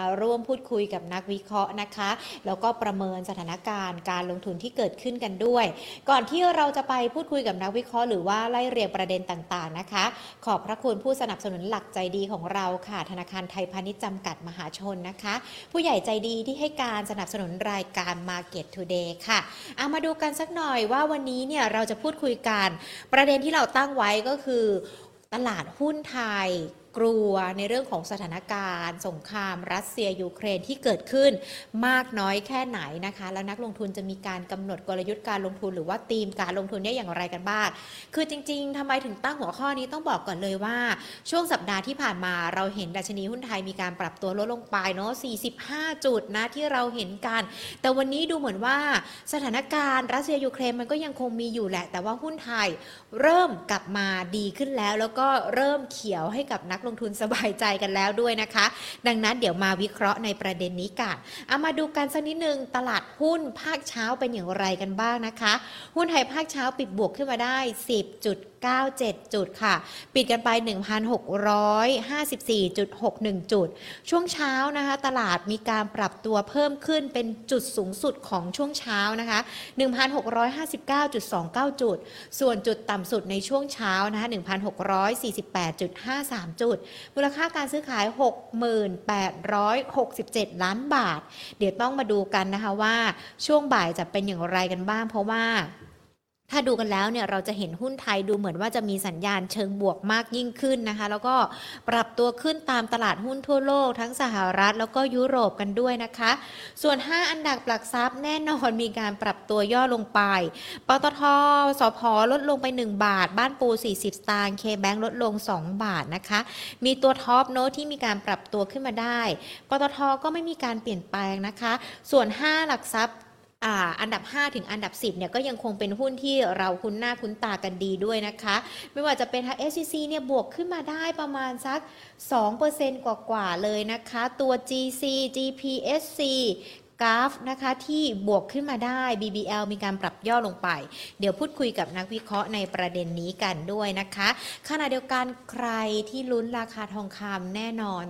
มาร่วมพูดคุยกับนักวิเคราะห์นะคะ แล้วก็ประเมินสถานการณ์การลงทุนที่เกิดขึ้นกันด้วย ก่อนที่เราจะไปพูดคุยกับนักวิเคราะห์หรือว่าไล่เรียงประเด็นต่างๆนะคะ ขอบพระคุณผู้สนับสนุนหลักใจดีของเราค่ะ ธนาคารไทยพาณิชย์จำกัดมหาชนนะคะ ผู้ใหญ่ใจดีที่ให้การสนับสนุนรายการ Market Today ค่ะเอามาดูกันสักหน่อยว่าวันนี้เนี่ยเราจะพูดคุยกัน ประเด็นที่เราตั้งไว้ก็คือ ตลาดหุ้นไทย กลัวในเรื่องของสถานการณ์ สงครามรัสเซียยูเครนที่เกิดขึ้นมากน้อยแค่ไหนนะคะ แล้วนักลงทุนจะมีการกำหนดกลยุทธ์การลงทุนหรือว่าธีมการลงทุนเนี่ยอย่างไรกันบ้างคือจริง ๆทำไมถึงตั้งหัวข้อนี้ต้องบอกก่อนเลยว่า ช่วงสัปดาห์ที่ผ่านมาเราเห็นดัชนีหุ้นไทยมีการปรับตัวลดลงไปเนาะ 45 จุดนะที่เราเห็นกัน แต่วันนี้ดูเหมือนว่าสถานการณ์รัสเซียยูเครนมันก็ยังคงมีอยู่แหละ แต่ว่าหุ้นไทยเริ่มกลับมาดีขึ้นแล้ว แล้วก็เริ่มเขียวให้กับนักลงทุนสบายใจกันแล้วด้วยนะคะ ดังนั้นเดี๋ยวมาวิเคราะห์ในประเด็นนี้กันเอามาดูกันสักนิดนึงตลาดหุ้นภาคเช้าเป็นอย่างไรกันบ้างนะคะ หุ้นไทยภาคเช้าปิดบวกขึ้นมาได้ 97. จุดค่ะ ปิดกันไป 1,654.61 จุด ช่วงเช้านะคะ ตลาดมีการปรับตัวเพิ่มขึ้นเป็นจุดสูงสุดของช่วงเช้านะคะ 1,659.29 จุด ส่วนจุดต่ำสุดในช่วงเช้านะคะ 1,648.53 จุด มูลค่าการซื้อขาย 6867 ล้านบาท เดี๋ยวต้องมาดูกันนะคะว่าช่วงบ่ายจะเป็นอย่างไรกันบ้าง เพราะว่า ถ้าดูกันแล้วเนี่ยเราจะเห็นหุ้นไทยดูเหมือนว่าจะมีสัญญาณเชิงบวกมากยิ่งขึ้นนะคะ แล้วก็ปรับตัวขึ้นตามตลาดหุ้นทั่วโลก ทั้งสหรัฐแล้วก็ยุโรปกันด้วยนะคะ ส่วน 5 อันดับหลักทรัพย์แน่นอนมีการปรับตัวย่อลงไปปตทสพลดลงไป 1 บาท บ้านปู 40 สตางค์เคแบงลดลง 2 บาทนะคะ มีตัวท็อปโน้ตที่มีการปรับตัวขึ้นมาได้ปตทก็ไม่มีการเปลี่ยนแปลงนะคะ ส่วน 5 หลักทรัพย์ อ่าอันดับ 5 ถึงอันดับ 10เนี่ยก็ยังคงเป็นหุ้นที่เราคุ้นหน้าคุ้นตากันดีด้วยนะคะ ไม่ว่าจะเป็นทาง SCC เนี่ยบวกขึ้นมาได้ประมาณสัก 2%กว่าๆเลยนะคะ ตัว GC GPSC กราฟนะคะที่บวกขึ้นมาได้ BBL มีการปรับย่อลงไป เดี๋ยวพูดคุยกับนักวิเคราะห์ในประเด็นนี้กันด้วยนะคะ ขณะเดียวกันใครที่ลุ้นราคาทองคำแน่นอน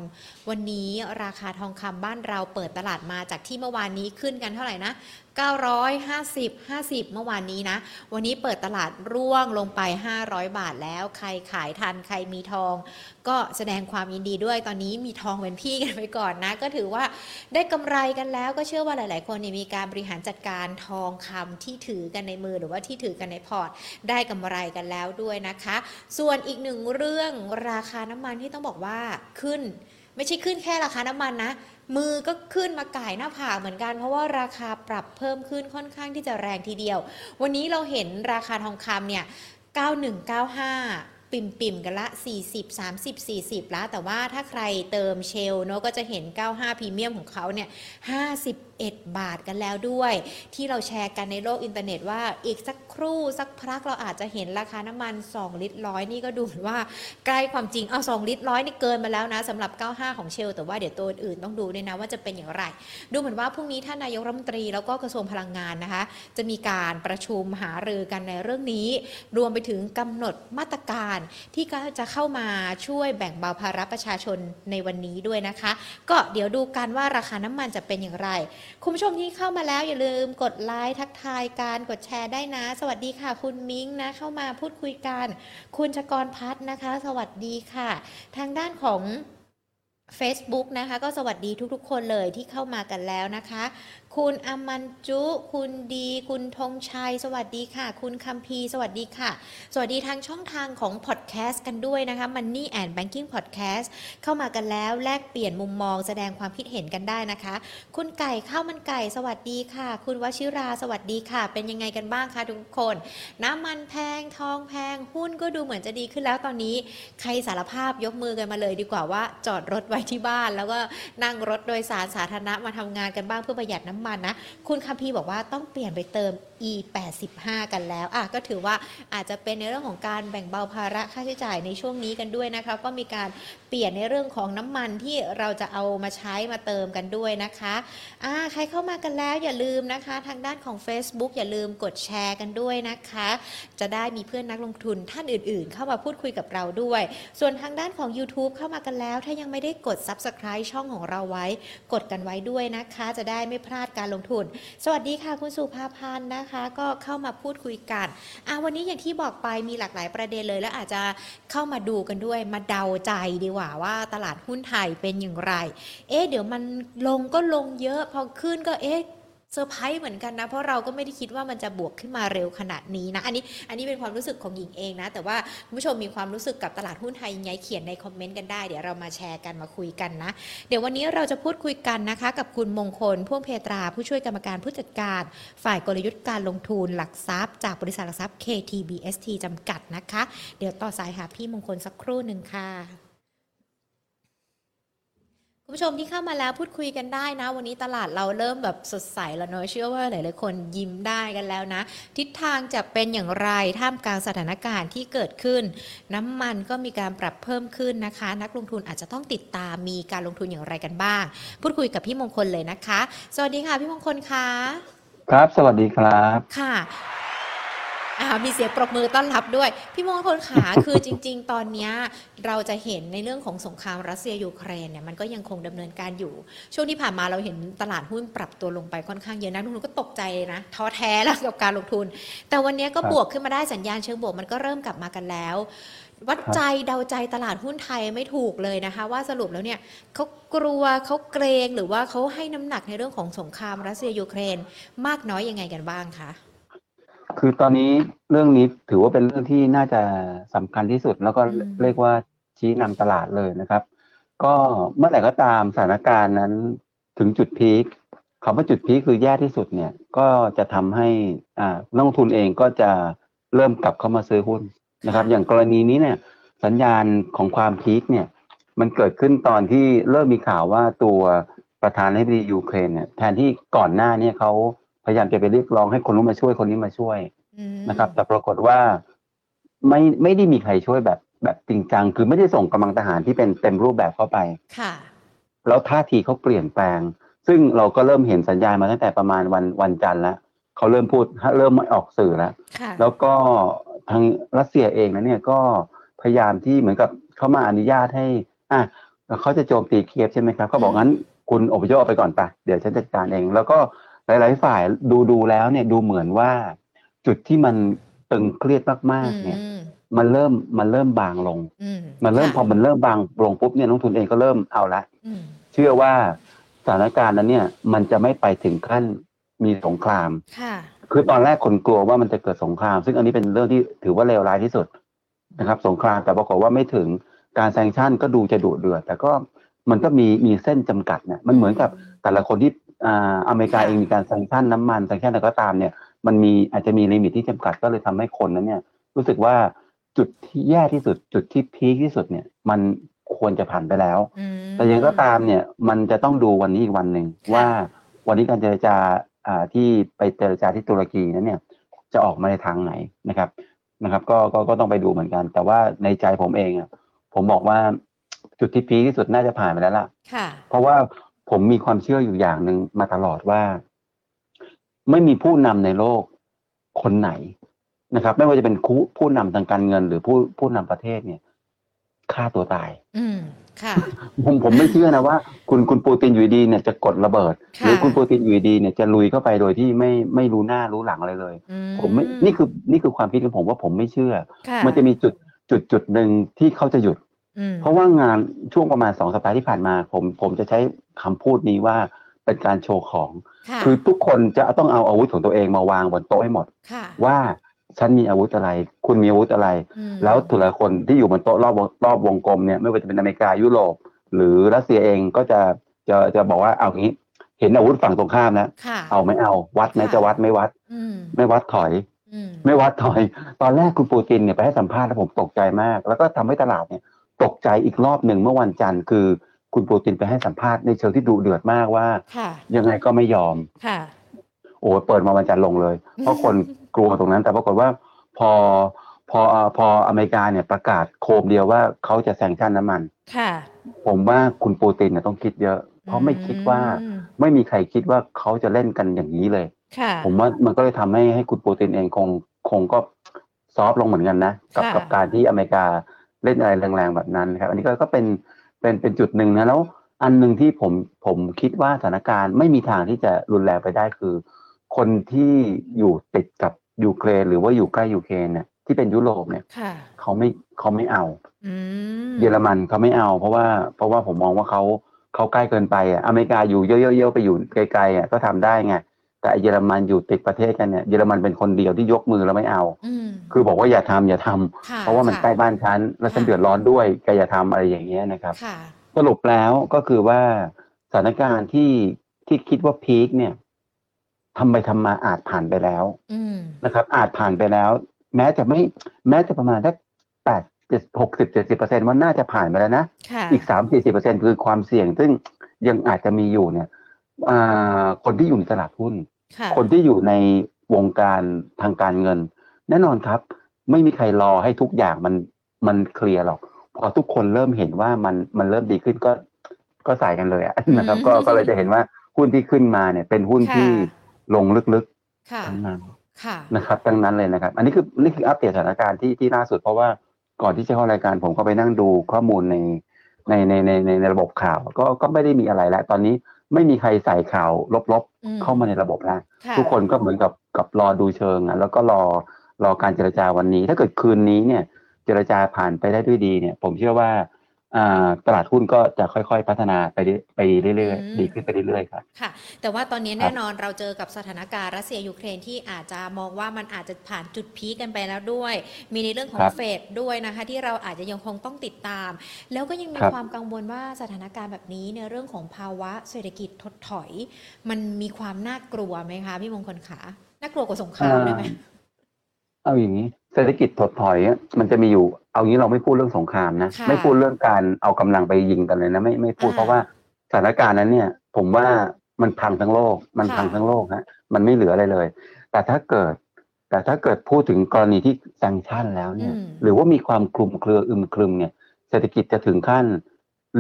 วันนี้ราคาทองคำบ้านเราเปิดตลาดมาจากที่เมื่อวานนี้ขึ้นกันเท่าไหร่นะ 950 50 เมื่อวานนี้นะ วันนี้เปิดตลาดร่วงลงไป 500 บาทแล้วใครขายทันใครมีทอง ก็แสดงความยินดีด้วยตอนนี้มีทองเป็นพี่กันไปก่อนนะ ก็ถือว่าได้กำไรกันแล้วก็เชื่อว่าหลาย ๆ คนมีการบริหารจัดการทองคำที่ถือกันในมือหรือว่าที่ถือกันในพอร์ตได้กำไรกันแล้วด้วยนะคะ ส่วนอีกหนึ่งเรื่องราคาน้ำมันที่ต้องบอกว่าขึ้น ไม่ใช่ขึ้นแค่ราคาน้ำมันนะ มือก็ขึ้นมาก่ายหน้าผากเหมือนกัน เพราะว่าราคาปรับเพิ่มขึ้นค่อนข้างที่จะแรงทีเดียว วันนี้เราเห็นราคาทองคำเนี่ย 9195ปิ่มปิ่มๆกันละ 40 30 40 แล้ว แต่ว่าถ้าใครเติมเชลเนาะก็จะเห็น 95พรีเมียมของเขาเนี่ย 50 51บาทกันแล้วด้วย ที่เราแชร์กันในโลกอินเทอร์เน็ตว่าอีกสักครู่สักพักเราอาจจะเห็นราคาน้ำมัน 2 ลิตรร้อยนี่ก็ดูเหมือนว่าใกล้ความจริงเอา2ลิตรร้อยนี่เกินมาแล้วนะสำหรับ 95 ของเชล แต่ว่าเดี๋ยวตัวอื่นต้องดูด้วยนะว่าจะเป็นอย่างไร ดูเหมือนว่าพรุ่งนี้ท่านนายกรัฐมนตรีแล้วก็กระทรวงพลังงานนะคะ จะมีการประชุมหารือกันในเรื่องนี้ รวมไปถึงกำหนดมาตรการที่จะเข้ามาช่วยแบ่งเบาภาระประชาชนในวันนี้ด้วยนะคะ ก็เดี๋ยวดูกันว่าราคาน้ำมันจะเป็นอย่างไรคุณผู้ชมที่เข้ามาแล้วอย่าลืมกดไลค์ทักทายการกดแชร์ได้นะ สวัสดีค่ะ คุณมิ้งนะเข้ามาพูดคุยกัน คุณชกรพัฒน์นะคะ สวัสดีค่ะ ทางด้านของ Facebook นะคะ ก็สวัสดีทุกๆ คนเลยที่เข้ามากันแล้วนะคะ คุณอมันจุ คุณดี คุณธงชัย สวัสดีค่ะ คุณคัมพีสวัสดีค่ะ สวัสดีทางช่องทางของพอดแคสต์กันด้วยนะคะ Money and Banking Podcast เข้ามากันแล้วแลกเปลี่ยนมุมมองแสดงความคิดเห็นกันได้นะคะ คุณไก่ข้าวมันไก่สวัสดีค่ะ คุณวชิราสวัสดีค่ะ เป็นยังไงกันบ้างคะทุกคน น้ำมันแพงทองแพงหุ้นก็ดูเหมือนจะดีขึ้นแล้วตอนนี้ ใครสารภาพยกมือกันมาเลยดีกว่าว่าจอดรถไว้ที่บ้าน แล้วก็นั่งรถโดยสารสาธารณะมาทำงานกันบ้างเพื่อประหยัดน้ำมันนะ คุณคัมพีบอกว่าต้องเปลี่ยนไปเติม e 8 5 กันแล้วอะก็ถือว่าอาจจะเป็นในเรื่องของการแบ่งเบาภาระค่าใช้จ่ายในช่วงนี้กันด้วยนะคะก็มีการเปลี่ยนในเรื่องของน้ำมันที่เราจะเอามาใช้มาเติมกันด้วยนะคะอ่าใครเข้ามากันแล้วอย่าลืมนะคะ ทางด้านของ Facebook อย่าลืมกดแชร์กันด้วยนะคะ จะได้มีเพื่อนนักลงทุนท่านอื่นๆ เข้ามาพูดคุยกับเราด้วย ส่วนทางด้านของ YouTube เข้ามากันแล้ว ถ้ายังไม่ได้กกด subscribe ช่องของเราไว้ กดกันไว้ด้วยนะคะ จะได้ไม่พลาดการลงทุน สวัสดีค่ะคุณสุภาพันธ์นะคะก็เข้ามาพูดคุยกันอะวันนี้อย่างที่บอกไปมีหลากหลายประเด็นเลย แล้วอาจจะเข้ามาดูกันด้วยมาเดาใจดีกว่าว่าตลาดหุ้นไทยเป็นอย่างไร เอ๊ะเดี๋ยวมันลงก็ลงเยอะพอขึ้นก็เอ๊ะ เซอร์ไพรส์เหมือนกันนะ เพราะเราก็ไม่ได้คิดว่ามันจะบวกขึ้นมาเร็วขนาดนี้นะ อันนี้อันนี้เป็นความรู้สึกของหญิงเองนะ แต่ว่าคุณผู้ชมมีความรู้สึกกับตลาดหุ้นไทยยังไงเขียนในคอมเมนต์กันได้เดี๋ยวเรามาแชร์กันมาคุยกันนะ เดี๋ยววันนี้เราจะพูดคุยกันนะคะ กับคุณมงคลพ่วงเภตราผู้ช่วยกรรมการผู้จัดการ ฝ่ายกลยุทธ์การลงทุนหลักทรัพย์ จากบริษัทหลักทรัพย์ KTBST จำกัดนะคะ เดี๋ยวต่อสายหาพี่มงคลสักครู่หนึ่งค่ะ คุณผู้ชมที่เข้ามาแล้วพูดคุยกันได้นะ วันนี้ตลาดเราเริ่มแบบสดใสแล้วเนอะเชื่อว่าหลายๆคนยิ้มได้กันแล้วนะ ทิศทางจะเป็นอย่างไรท่ามกลางสถานการณ์ที่เกิดขึ้น น้ำมันก็มีการปรับเพิ่มขึ้นนะคะ นักลงทุนอาจจะต้องติดตามมีการลงทุนอย่างไรกันบ้าง พูดคุยกับพี่มงคลเลยนะคะ สวัสดีค่ะพี่มงคลคะครับ สวัสดีครับค่ะอ่า มีเสียงปรบมือต้อนรับด้วย พี่มงคลขาคือจริง ๆ ตอนนี้เราจะเห็นในเรื่องของสงครามรัสเซียยูเครนเนี่ยมันก็ยังคงดำเนินการอยู่ ช่วงที่ผ่านมาเราเห็นตลาดหุ้นปรับตัวลงไปค่อนข้างเยอะนะทุกคนก็ตกใจนะท้อแท้แล้วกับการลงทุน แต่วันนี้ก็บวกขึ้นมาได้สัญญาณเชิงบวกมันก็เริ่มกลับมากันแล้ว วัดใจเดาใจตลาดหุ้นไทยไม่ถูกเลยนะคะ ว่าสรุปแล้วเนี่ยเขากลัวเขาเกรงหรือว่าเขาให้น้ำหนักในเรื่องของสงครามรัสเซียยูเครน มากน้อยยังไงกันบ้างคะ คือตอนนี้เรื่องนี้ถือว่าเป็นเรื่องที่น่าจะสำคัญที่สุด แล้วก็อืมเรียกว่าชี้นำตลาดเลยนะครับ ก็เมื่อไหร่ก็ตามสถานการณ์นั้นถึงจุดพีคคำว่าจุดพีคคือแย่ที่สุดเนี่ย ก็จะทำให้อ่านักลงทุนเองก็จะเริ่มกลับเข้ามาซื้อหุ้นนะครับ อย่างกรณีนี้เนี่ย สัญญาณของความพีคเนี่ย มันเกิดขึ้นตอนที่เริ่มมีข่าวว่าตัวประธานาธิบดียูเครนเนี่ยแทนที่ก่อนหน้าเนี่ยเขา พยายามจะไปเรียกร้องให้คนนู้นมาช่วยคนนี้มาช่วยอืมนะครับ แต่ปรากฏว่าไม่ไม่ได้มีใครช่วยแบบแบบจริงจัง คือไม่ได้ส่งกำลังทหารที่เป็นเต็มรูปแบบเข้าไปค่ะ แล้วท่าทีเขาเปลี่ยนแปลง ซึ่งเราก็เริ่มเห็นสัญญาณมาตั้งแต่ประมาณวันวันจันทร์แล้วเขาเริ่มพูดเริ่มไม่ออกสื่อแล้วค่ะแล้วก็ทางรัสเซียเองนะเนี่ยก็พยายามที่เหมือนกับเขามาอนุญาตให้ อะเขาจะโจมตีเคียฟใช่ไหมครับเขาบอกงั้นคุณอพยพออกไปก่อนไปเดี๋ยวฉันจัดการเอง แล้วก็ หลาย ๆ ฝ่ายดูดูแล้วเนี่ยดูเหมือนว่าจุดที่มันตึงเครียดมากๆ เนี่ยอืมมันเริ่มมันเริ่มบางลงอืมมันเริ่มพอค่ะมันเริ่มบางลงปุ๊บเนี่ยนักลงทุนเองก็เริ่มเอาละอืมเชื่อว่าสถานการณ์นั้นเนี่ย มันจะไม่ไปถึงขั้นมีสงครามค่ะคือตอนแรกคนกลัวว่ามันจะเกิดสงคราม ซึ่งอันนี้เป็นเรื่องที่ถือว่าเลวร้ายที่สุดนะครับ สงครามแต่ปรากฏว่าไม่ถึงการ sanction ก็ดูจะดุเดือดแต่ก็มันก็มีมีเส้นจำกัดเนี่ยมันเหมือนกับแต่ละคนที่ อ่าอเมริกาค่ะเองมีการ sanction น้ำมัน sanction อะไรก็ตามเนี่ยมันมีอาจจะมี limit ที่จำกัดก็เลยทำให้คนนั้นเนี่ยรู้สึกว่าจุดที่แย่ที่สุดจุดที่ peak ที่สุดเนี่ย มันควรจะผ่านไปแล้วอืมแต่ยังไงก็ตามเนี่ยมันจะต้องดูวันนี้อีกวันหนึ่งค่ะว่าวันนี้การเจรจาอ่าที่ไปเจรจาที่ตุรกีนั้นเนี่ย จะออกมาในทางไหนนะครับนะครับก็ก็ก็ต้องไปดูเหมือนกัน แต่ว่าในใจผมเองอะผมบอกว่าจุดที่พีคที่สุดน่าจะผ่านไปแล้วล่ะค่ะเพราะว่า ผมมีความเชื่ออยู่อย่างหนึ่งมาตลอดว่า ไม่มีผู้นำในโลกคนไหนนะครับ ไม่ว่าจะเป็นผู้ผู้นำทางการเงิน หรือผู้ผู้นำประเทศเนี่ยฆ่าตัวตาย อืมค่ะ ผมผมไม่เชื่อนะว่า คุณคุณปูตินอยู่ดีๆเนี่ยจะกดระเบิดค่ะหรือคุณปูตินอยู่ดีๆเนี่ยจะลุยเข้าไปโดยที่ไม่ไม่รู้หน้ารู้หลังอะไรเลยอืผมไม่นี่คือนี่คือความคิดของผมว่าผมไม่เชื่อค่ะมันจะมีจุดจุดจุดหนึ่งที่เขาจะหยุดอืม เพราะว่างานช่วงประมาณสองสัปดาห์ที่ผ่านมาผมผมจะใช้คำพูดนี้ว่าเป็นการโชว์ของค่ะคือทุกคนจะต้องเอาอาวุธของตัวเองมาวางบนโต๊ะให้หมดค่ะว่าฉันมีอาวุธอะไร คุณมีอาวุธอะไรอืมแล้วแต่ละคนที่อยู่บนโต๊ะรอบวงรอบวงกลมเนี่ยไม่ว่าจะเป็นอเมริกายุโรป หรือรัสเซียเองก็จะจะจะบอกว่าเอาอย่างนี้ เห็นอาวุธฝั่งตรงข้ามนะค่ะเอาไม่เอาวัดไหมค่ะจะวัดไม่วัดอืมไม่วัดถอยอืมไม่วัดถอย ตอนแรกคุณปูตินเนี่ยไปให้สัมภาษณ์แล้วผมตกใจมาก แล้วก็ทำให้ตลาดเนี่ย ตกใจอีกรอบหนึ่งเมื่อวันจันทร์คือ คุณปูตินไปให้สัมภาษณ์ในเชิงที่ดุเดือดมากว่าค่ะยังไงก็ไม่ยอมค่ะโอ้ยเปิดมาวันจันทร์ลงเลย เพราะคนกลัวตรงนั้น แต่ปรากฏว่าพอพอพออเมริกาเนี่ยประกาศโคมเดียวว่าเขาจะแซงชั่นน้ำมันค่ะผมว่าคุณปูตินเนี่ยต้องคิดเยอะ เพราะไม่คิดว่าอืมไม่มีใครคิดว่าเขาจะเล่นกันอย่างนี้เลยค่ะผมว่ามันก็เลยทำให้ให้คุณปูตินเองคงคงก็ซอฟต์ลงเหมือนกันนะ กับค่ะกับการที่อเมริกา เล่นอะไรแรงๆแบบนั้นนะครับ อันนี้ก็ก็เป็นเป็นเป็นจุดหนึ่งนะแล้วอันหนึ่งที่ผมผมคิดว่าสถานการณ์ไม่มีทางที่จะรุนแรงไปได้คือ คนที่อยู่ติดกับยูเครนหรือว่าอยู่ใกล้ยูเครนเนี่ยที่เป็นยุโรปเนี่ยค่ะเขาไม่เขาไม่เอาอืมเยอรมันเขาไม่เอา เพราะว่าเพราะว่าผมมองว่าเขาเขาใกล้เกินไปอะอเมริกาอยู่เยอะๆๆไปอยู่ไกลๆอะก็ทำได้ไง แต่เยอรมันอยู่ติดประเทศกันเนี่ยเยอรมันเป็นคนเดียวที่ยกมือแล้วไม่เอาอืมคือบอกว่าอย่าทำอย่าทำค่ะเพราะว่ามันค่ใกล้บ้านฉันแล้วฉันค่ะเดือดร้อนด้วยแกอย่าทำอะไรอย่างเงี้ยนะครับค่ะสรุปแล้วก็คือว่าสถานการณ์ที่ที่คิดว่าพีคเนี่ยทำไปทำมาอาจผ่านไปแล้วอืมนะครับ อาจผ่านไปแล้ว แม้จะไม่แม้จะประมาณสักแปดเจ็ดหกสิบเจ็ดสิบเปอร์เซ็นต์ว่าน่าจะผ่านไปแล้วนะค่ะอีกสามสี่สิบเปอร์เซ็นคือความเสี่ยงซึ่งยังอาจจะมีอยู่เนี่ยอ่า คนที่อยู่ในตลาดหุ้นค่ะคนที่อยู่ในวงการทางการเงิน แน่นอนครับ ไม่มีใครรอให้ทุกอย่างมันมันเคลียร์หรอก พอทุกคนเริ่มเห็นว่ามันมันเริ่มดีขึ้นก็ก็ใส่กันเลยอะนะครับ ก็ก็เลยจะเห็นว่าหุ้นที่ขึ้นมาเนี่ย เป็นหุ้นค่ะที่ลงลึกค่ะๆทั้งนั้นค่ะนะครับทั้งนั้นเลยนะครับ อันนี้คือนี่คืออัปเดตสถานการณ์ที่ที่ล่าสุดเพราะว่าก่อนที่จะเข้ารายการผมก็ไปนั่งดูข้อมูลในในในในในในระบบข่าว ก็ก็ไม่ได้มีอะไรแล้ว ตอนนี้ ไม่มีใครใส่ข่าวลบอืมๆเข้ามาในระบบแล้วค่ะทุกคนก็เหมือนกับกับรอดูเชิงอะแล้วก็รอรอการเจรจาวันนี้ ถ้าเกิดคืนนี้เนี่ย เจรจาผ่านไปได้ด้วยดีเนี่ย ผมเชื่อว่าอ่า ตลาดหุ้นก็จะค่อยๆ พัฒนาไปเรื่อยไปเรื่อยๆ ดีขึ้นไปเรื่อยๆครับค่ะ แต่ว่าตอนนี้ครับแน่นอนเราเจอกับสถานการณ์รัสเซียยูเครนที่อาจจะมองว่ามันอาจจะผ่านจุดพีคกันไปแล้วด้วย มีในเรื่องของครับเฟดด้วยนะคะ ที่เราอาจจะยังคงต้องติดตาม แล้วก็ยังมีครับความกังวลว่าสถานการณ์แบบนี้ในเรื่องของภาวะเศรษฐกิจถดถอย มันมีความน่ากลัวไหมคะพี่มงคลขาน่ากลัวกว่าสงครามได้ไหมเอาอย่างนี้เศรษฐกิจถดถอยอะมันจะมีอยู่ เอางี้เราไม่พูดเรื่องสงครามนะค่ะไม่พูดเรื่องการเอากำลังไปยิงกันเลยนะไม่ไม่พูดอ่าเพราะว่าสถานการณ์นั้นเนี่ย ผมว่ามันพังทั้งโลก มันค่ะพังทั้งโลกฮะมันไม่เหลืออะไรเลย แต่ถ้าเกิด แต่ถ้าเกิดพูดถึงกรณีที่แซงชั่นแล้วเนี่ยอืมหรือว่ามีความคลุมเครืออึมครึมเนี่ยเศรษฐกิจจะถึงขั้น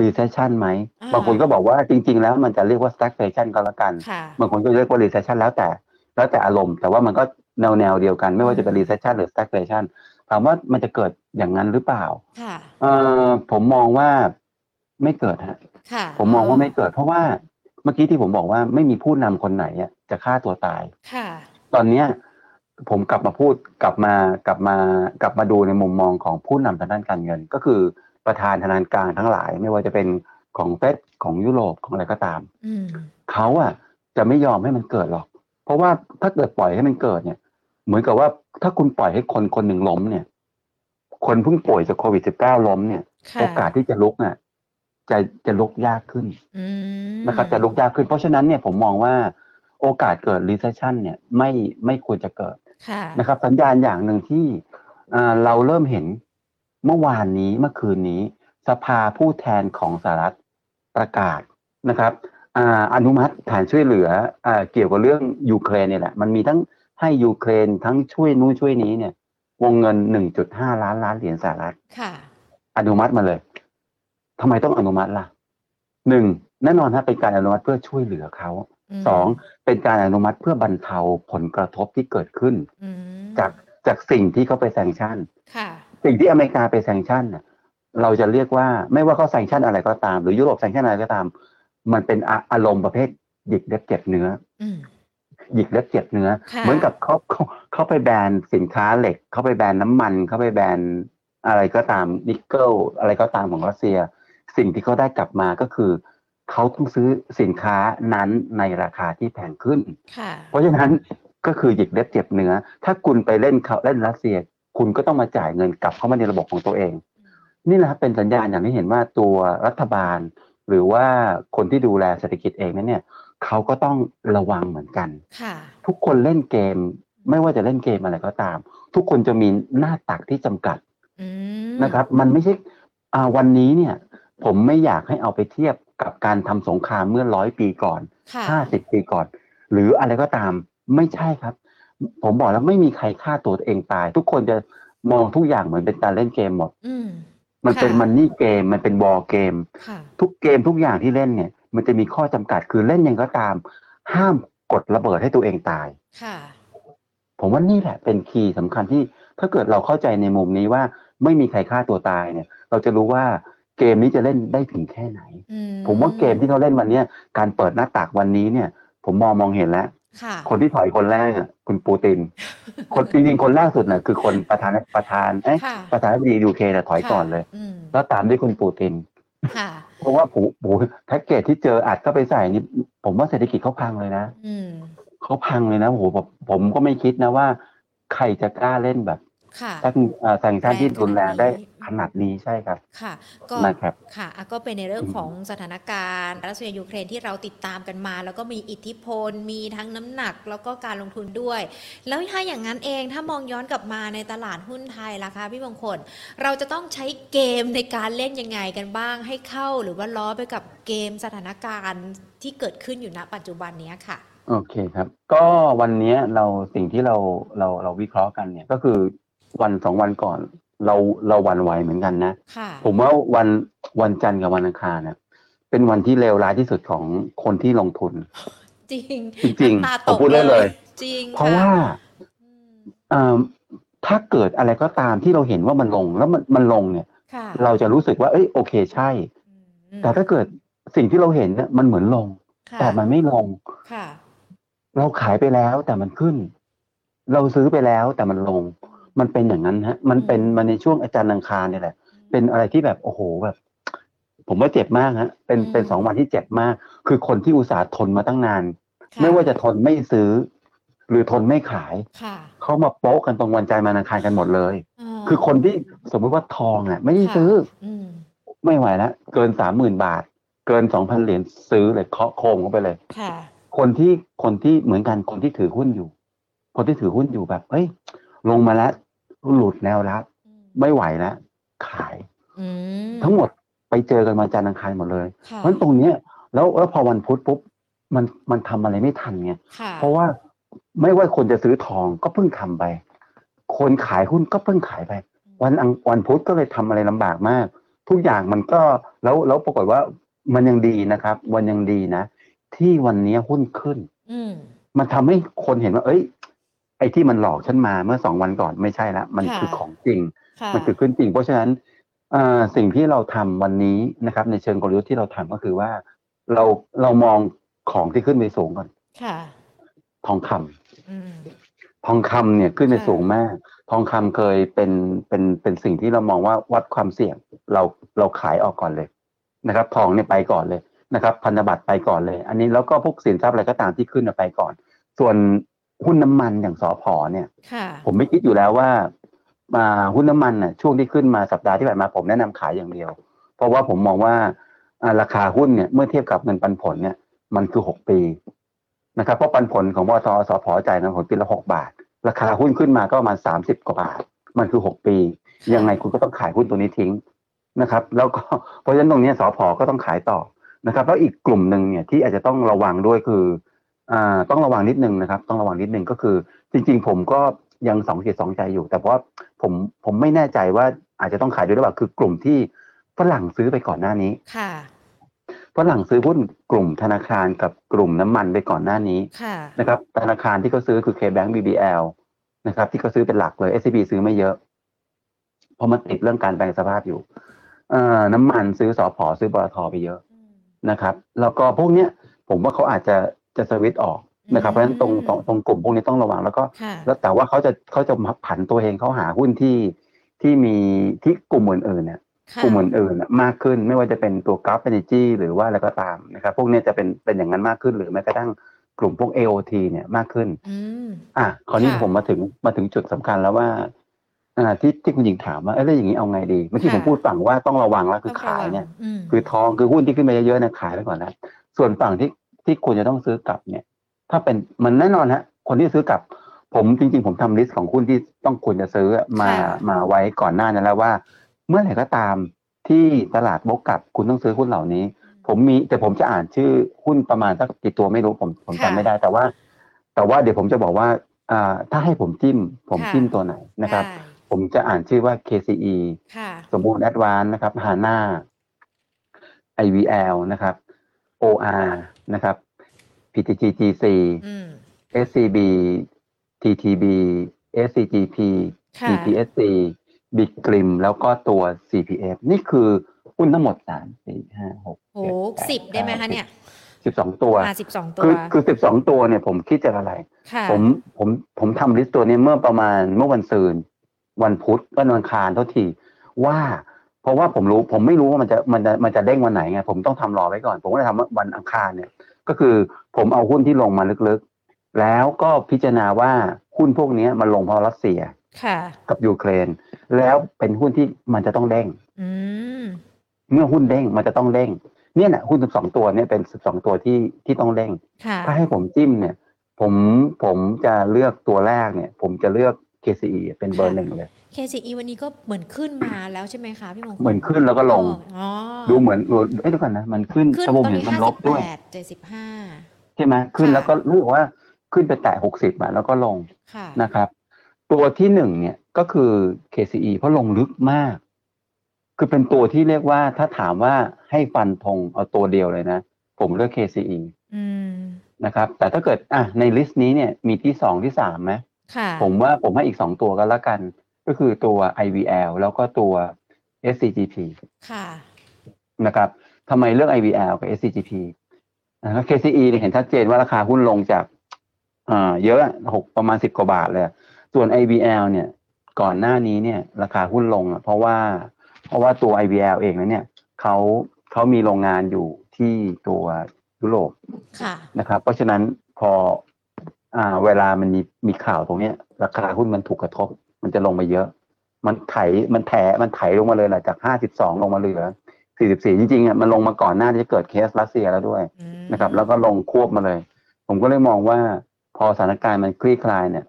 recession ไหมอ่าบางคนก็บอกว่าจริง ๆ แล้วมันจะเรียกว่า stagflation ก็แล้วกันค่ะบางคนก็เรียกว่า recession แล้วแต่ แล้วแต่อารมณ์ แต่ว่ามันก็แนวแนวๆเดียวกัน ไม่ว่าจะเป็น recession หรือ stagflation ถามว่ามันจะเกิดอย่างนั้นหรือเปล่าค่ะเอ่อผมมองว่าไม่เกิดฮะค่ะ ผมมองว่าไม่เกิด เพราะว่าเมื่อกี้ที่ผมบอกว่าไม่มีผู้นำคนไหนอะจะฆ่าตัวตาย ค่ะ ตอนเนี้ยผมกลับมาพูดกลับมากลับมากลับมาดูในมุมมองของผู้นำทางด้านการเงิน ก็คือประธานธนาคารทั้งหลาย ไม่ว่าจะเป็นของเฟดของยุโรปของอะไรก็ตามอืมเขาอะจะไม่ยอมให้มันเกิดหรอก เพราะว่าถ้าเกิดปล่อยให้มันเกิดเนี่ย เหมือนกับว่า ถ้าคุณปล่อยให้คนคนหนึ่งล้มเนี่ย คนเพิ่งป่วยจากโควิด -19 ล้มเนี่ยค่ะโอกาสที่จะลุกน่ะจะจะลุกยากขึ้นอืมนะครับจะลุกยากขึ้น เพราะฉะนั้นเนี่ยผมมองว่าโอกาสเกิด recession เนี่ยไม่ไม่ควรจะเกิดค่ะนะครับ สัญญาณอย่างหนึ่งที่อ่าเราเริ่มเห็นเมื่อวานนี้เมื่อคืนนี้ สภาผู้แทนของสหรัฐประกาศนะครับอ่าอนุมัติแผนช่วยเหลืออ่าเกี่ยวกับเรื่องยูเครนเนี่ยแหละ มันมีทั้ง ให้ยูเครนทั้งช่วยนู้นช่วยนี้เนี่ย วงเงิน 1.5 ล้านล้านเหรียญสหรัฐค่ะอนุมัติมาเลยทำไมต้องอนุมัติล่ะหนึ่งแน่นอนฮะเป็นการอนุมัติเพื่อช่วยเหลือเขามสองเป็นการอนุมัติเพื่อบรรเทาผลกระทบที่เกิดขึ้นอืมจากจากสิ่งที่เขาไป sanction ค่ะสิ่งที่อเมริกาไป sanction น่ะเราจะเรียกว่าไม่ว่าเขา sanction อะไรก็ตาม หรือยุโรป sanction อะไรก็ตาม มันเป็นอาอารมณ์ประเภทหยิกเล็บเจ็บเนื้ออืม หยิกเล็บเจ็บเนื้อค่ะเหมือนกับเขาเขาเขาไปแบนสินค้าเหล็ก เขาไปแบนน้ำมันเขาไปแบนอะไรก็ตามนิกเกิลอะไรก็ตามของรัสเซีย สิ่งที่เขาได้กลับมาก็คือเขาต้องซื้อสินค้านั้นในราคาที่แพงขึ้นค่ะเพราะฉะนั้นก็คือหยิกเล็บเจ็บเนื้อ ถ้าคุณไปเล่นเขาเล่นรัสเซีย คุณก็ต้องมาจ่ายเงินกลับเข้ามาในระบบของตัวเอง นี่แหละครับเป็นสัญญาณอย่างที่เห็นว่าตัวรัฐบาล หรือว่าคนที่ดูแลเศรษฐกิจเองนั้นเนี่ย เขาก็ต้องระวังเหมือนกันค่ะทุกคนเล่นเกม ไม่ว่าจะเล่นเกมอะไรก็ตาม ทุกคนจะมีหน้าตักที่จำกัดอืมนะครับ มันไม่ใช่อ่าวันนี้เนี่ย ผมไม่อยากให้เอาไปเทียบกับการทำสงครามเมื่อร้อยปีก่อนค่ะห้าสิบปีก่อน หรืออะไรก็ตามไม่ใช่ครับ ผมบอกแล้วไม่มีใครฆ่าตัวเองตาย ทุกคนจะมองทุกอย่างเหมือนเป็นการเล่นเกมหมดอืมมันเป็นค่ะมันนี่เกมมันเป็นบอลเกมค่ะทุกเกมทุกอย่างที่เล่นเนี่ย มันจะมีข้อจำกัดคือเล่นยังไงก็ตาม ห้ามกดระเบิดให้ตัวเองตาย ค่ะ ผมว่านี่แหละเป็นคีย์สำคัญที่ถ้าเกิดเราเข้าใจในมุมนี้ว่าไม่มีใครฆ่าตัวตายเนี่ย เราจะรู้ว่าเกมนี้จะเล่นได้ถึงแค่ไหนอืผมว่าเกมที่เขาเล่นวันเนี้ยการเปิดหน้าตักวันนี้เนี่ย ผมมองมองเห็นแล้วค่ะคนที่ถอยคนแรกอะคุณปูติน คนจริงๆคนแรกสุดน่ะคือคนประธานประธานเอ๊ะค่ะประธานาธิบดียูเคน่ะถอยก่อนเลยอืมแล้วตามด้วยคุณปูตินค่ะ เพราะว่าผูผูแพ็กเกจที่เจออัดก็ไปใส่นี่ผมว่าเศรษฐกิจเขาพังเลยนะอืมเขาพังเลยนะโอ้โหผมผมก็ไม่คิดนะว่า ใครจะกล้าเล่นแบบ ค่ะแซงเอ่อแซงชั่นที่รุนแรงได้แรงขขนานาดดนี้นี้ใช่ครับ ค่ะ ก็นะครับค่ะอะก็เป็นในเรื่องอืมของสถานการณ์รัสเซียยูเครนที่เราติดตามกันมา แล้วก็มีอิทธิพล มีทั้งน้ำหนัก แล้วก็การลงทุนด้วย แล้วถ้าอย่างนั้นเองถ้ามองย้อนกลับมาในตลาดหุ้นไทยล่ะคะพี่มงคลเราจะต้องใช้เกมในการเล่นยังไงกันบ้าง ให้เข้าหรือว่าล้อไปกับเกมสถานการณ์ที่เกิดขึ้นอยู่ณปัจจุบันเนี้ยค่ะโอเคครับ ก็วันเนี้ยเราสิ่งที่เราเราเราวิเคราะห์กันเนี่ยก็คือ วันสองวันก่อน เราเราหวันไหวเหมือนกันนะค่ะผมว่าวันวันจันทร์กับวันอังคารเนี่ยเป็นวันที่เลวร้ายที่สุดของคนที่ลงทุน จริงจริงน้ำตาๆผมพูดได้เลย จริง เพราะค่ว่าอืมเอ่อถ้าเกิดอะไรก็ตามที่เราเห็นว่ามันลงแล้วมันมันลงเนี่ยค่ะเราจะรู้สึกว่า เอ้ยโอเคใช่อืมแต่ถ้าเกิดสิ่งที่เราเห็นเนี่ยมันเหมือนลงค่ะแต่มันไม่ลงค่ะเราขายไปแล้วแต่มันขึ้น เราซื้อไปแล้วแต่มันลง มันเป็นอย่างนั้นฮะ มันเป็นมาในช่วงอาจารย์อังคารเนี่ยแหละ เป็นอะไรที่แบบโอ้โหแบบ ผมว่าเจ็บมากฮะ เป็นอืมเป็นสองวันที่เจ็บมาก คือคนที่อุตส่าห์ทนมาตั้งนานค่ไม่ว่าจะทนไม่ซื้อ หรือทนไม่ขายค่ะเขามาโป๊ะกันตรงวันใจายวันอังคารกันหมดเลย คือคนที่สมมติว่าทองอะ ไม่ได้ซื้ออืมไม่ไหวแล้วเกินสามหมื่นบาท เกินสองพันเหรียญซื้อเลยเคาะโคมเข้าไปเลยค่ะคนที่คนที่เหมือนกันคนที่ถือหุ้นอยู่ คนที่ถือหุ้นอยู่แบบเฮ้ย ลงมาแล้ว หลุดแนวรับ ไม่ไหวแล้วขายอืมทั้งหมดไปเจอกันวันจันทร์อังคารหมดเลยค่ะเพราะฉะนั้นตรงเนี้ย แล้วแล้วพอวันพุธปุ๊บมันมันทำอะไรไม่ทันไงค่ะเพราะว่าไม่ว่าคนจะซื้อทองก็เพิ่งทำไป คนขายหุ้นก็เพิ่งขายไป วันอังวันพุธก็เลยทำอะไรลำบากมาก ทุกอย่างมันก็แล้วแล้วปรากฏว่ามันยังดีนะครับ วันยังดีนะ ที่วันนี้หุ้นขึ้นอืมมันทำให้คนเห็นว่า เอ้ย ไอ้ที่มันหลอกฉันมาเมื่อสองวันก่อนไม่ใช่ละมันค่ะคือของจริงค่ะมันคือขึ้นจริง เพราะฉะนั้นเอ่อสิ่งที่เราทำวันนี้นะครับ ในเชิงกลยุทธ์ที่เราทำก็คือว่าเราเรามองของที่ขึ้นไปสูงก่อนค่ะทองคำอืมทองคำเนี่ยขึ้นไปค่ะสูงมาก ทองคำเคยเป็นเป็นเป็นสิ่งที่เรามองว่าวัดความเสี่ยง เราเราขายออกก่อนเลยนะครับ ทองเนี่ยไปก่อนเลยนะครับ พันธบัตรไปก่อนเลย อันนี้แล้วก็พวกสินทรัพย์อะไรก็ตามที่ขึ้นน่ะไปก่อน ส่วน หุ้นน้ำมันอย่างสอพอเนี่ยค่ะผมไม่คิดอยู่แล้วว่า มาหุ้นน้ำมันน่ะช่วงที่ขึ้นมาสัปดาห์ที่ผ่านมาผมแนะนำขายอย่างเดียว เพราะว่าผมมองว่าอ่าราคาหุ้นเนี่ยเมื่อเทียบกับเงินปันผลเนี่ย มันคือหกปีนะครับเพราะปันผลของบตสพจ่ายเงินผลปีละหกบาท ราคาหุ้นขึ้นมาก็ประมาณสามสิบกว่าบาท มันคือหกปี ยังไงคุณก็ต้องขายหุ้นตัวนี้ทิ้งนะครับ แล้วก็เพราะฉะนั้นตรงเนี้ยสพก็ต้องขายต่อนะครับ แล้วอีกกลุ่มหนึ่งเนี่ยที่อาจจะต้องระวังด้วยคือ อ่าต้องระวังนิดนึงนะครับ ต้องระวังนิดนึงก็คือ จริง ๆ ผมก็ยังสองจิตสองใจอยู่ แต่ว่าผมผมไม่แน่ใจว่าอาจจะต้องขายด้วยหรือเปล่าคือกลุ่มที่ฝรั่งซื้อไปก่อนหน้านี้ค่ะฝรั่งซื้อหุ้นกลุ่มธนาคารกับกลุ่มน้ำมันไปก่อนหน้านี้ค่ะนะครับ ธนาคารที่เขาซื้อคือ KBank BBL นะครับ ที่เขาซื้อเป็นหลักเลย SCB ซื้อไม่เยอะ เพราะมันติดเรื่องการแปลงสภาพอยู่เอ่อน้ำมันซื้อสอพอซื้อบลทไปเยอะนะครับ แล้วก็พวกเนี้ย ผมว่าเขาอาจจะ จะสวิตช์ออกนะครับเพราะฉะนั้นตรงตรงตรงกลุ่มพวกนี้ต้องระวังแล้วก็ค่ะแล้วแต่ว่าเขาจะเขาจะผันตัวเองเขาหาหุ้นที่ที่มีที่กลุ่มอื่นๆเนี่ยค่ะกลุ่มอื่นๆน่ะมากขึ้นไม่ว่าจะเป็นตัวกราฟเอเนจีหรือว่าอะไรก็ตามนะครับ พวกเนี้ยจะเป็นเป็นอย่างนั้นมากขึ้น หรือแม้กระทั่งกลุ่มพวก AOT เนี่ยมากขึ้นอืมอะคราวนี้ค่ะผมมาถึงมาถึงจุดสำคัญแล้วว่าอ่าที่ที่คุณหญิงถามว่าเอ้ยแล้วอย่างนี้เอาไงดีเมื่อกี้ผมพูดฝั่งว่าต้องระวังแล้วคือขายเนี่ยอืมคือทองคือหุ้นที่ขึ้นไปเยอะๆเนะขายไปก่อนแล้วส่วนฝั่งที่ ที่ควรจะต้องซื้อกลับเนี่ย ถ้าเป็นมันแน่นอนฮะคนที่ซื้อกลับ ผมจริง ๆ ผมทำลิสต์ของหุ้นที่ต้องควรจะซื้อมาค่ะมาไว้ก่อนหน้านั้นแล้วว่า เมื่อไหร่ก็ตามที่ตลาดบกกลับคุณต้องซื้อหุ้นเหล่านี้ ผมมีแต่ผมจะอ่านชื่อหุ้นประมาณสักกี่ตัวไม่รู้ผมผมจำไม่ได้แต่ว่า แต่ว่าเดี๋ยวผมจะบอกว่าอ่าถ้าให้ผมจิ้ม ผมค่ะจิ้มตัวไหนนะครับได้ผมจะอ่านชื่อว่า KCE ค่ะสมบูรณ์แอดวานนะครับฮาน่า IVL นะครับ OR นะครับ PTGGC อืม SCB TTB SCGP ค่ะ GPSC Big Grim แล้วก็ตัว CPF นี่คือหุ้นทั้งหมดสามสี่ห้าหกโหสิบได้ไหมคะเนี่ยสิบสองตัวอ่าสิบสองตัว คือคือสิบสองตัวเนี่ยผมคิดจากอะไรค่ะผมผมผมทำลิสต์ตัวนี้เมื่อประมาณเมื่อวันซืนวันพุธวันอังคารเท่าทีว่า เพราะว่าผมรู้ผมไม่รู้ว่ามันจะมันจะมันจะเด้งวันไหนไงผมต้องทำรอไว้ก่อน ผมก็เลยทำวันอังคารเนี่ย ก็คือผมเอาหุ้นที่ลงมาลึกๆ แล้วก็พิจารณาว่าหุ้นพวกนี้มันลงเพราะรัสเซียค่ะกับยูเครน แล้วเป็นหุ้นที่มันจะต้องเด้งอืมเมื่อหุ้นเด้งมันจะต้องเด้งเนี่ยนะหุ้นสิบสองตัวเนี่ยเป็นสิบสองตัวที่ที่ต้องเด้งค่ะถ้าให้ผมจิ้มเนี่ย ผมผมจะเลือกตัวแรกเนี่ย ผมจะเลือก KCE เป็นเบอร์หนึ่งเลย KCE วันนี้ก็เหมือนขึ้นมาแล้วใช่ไหมคะพี่มงคลเหมือนขึ้นแล้วก็ลงอ๋อดูเหมือนเอ้ยเดี๋ยวก่อนนะมันขึ้นขึ้นชั่วตโมองนเห็นนี้มันห้าลสิบบด้วยแปดเจ็ดสิบห้าใช่ไหมขึ้นค่ะแล้วก็รู้สึกว่าขึ้นไปแตะหกสิบแล้วก็ลงค่ะนะครับ ตัวที่หนึ่งเนี่ยก็คือ KCE เพราะลงลึกมาก คือเป็นตัวที่เรียกว่าถ้าถามว่าให้ฟันธงเอาตัวเดียวเลยนะ ผมเลือก KCE อืมนะครับ แต่ถ้าเกิดอะในลิสต์นี้เนี่ยมีที่สองที่สามไหมค่ะผมว่าผมให้อีกสองตัวก็แล้วกัน ก็คือตัว IVL แล้วก็ตัว SCGP ค่ะนะครับทำไมเลือก IVL กับ SCGP นะครับ KCE เนี่ยเห็นชัดเจนว่าราคาหุ้นลงจากอ่าเยอะหกประมาณสิบกว่าบาทเลย ส่วน IVL เนี่ย ก่อนหน้านี้เนี่ย ราคาหุ้นลงอะเพราะว่า เพราะว่าตัว IVL เองนั้นเนี่ยเขาเขามีโรงงานอยู่ที่ตัวยุโรปค่ะนะครับ เพราะฉะนั้นพออ่าเวลามันมีมีข่าวตรงเนี้ย ราคาหุ้นมันถูกกระทบ มันจะลงมาเยอะ มันไถมันแถมันไถลงมาเลยแหละจากห้าสิบสองลงมาเหลือสี่สิบสี่จริงๆอะมันลงมาก่อนหน้าที่จะเกิดเคสรัสเซียแล้วด้วยอืมนะครับ แล้วก็ลงควบมาเลย ผมก็เลยมองว่าพอสถานการณ์มันคลี่คลายเนี่ย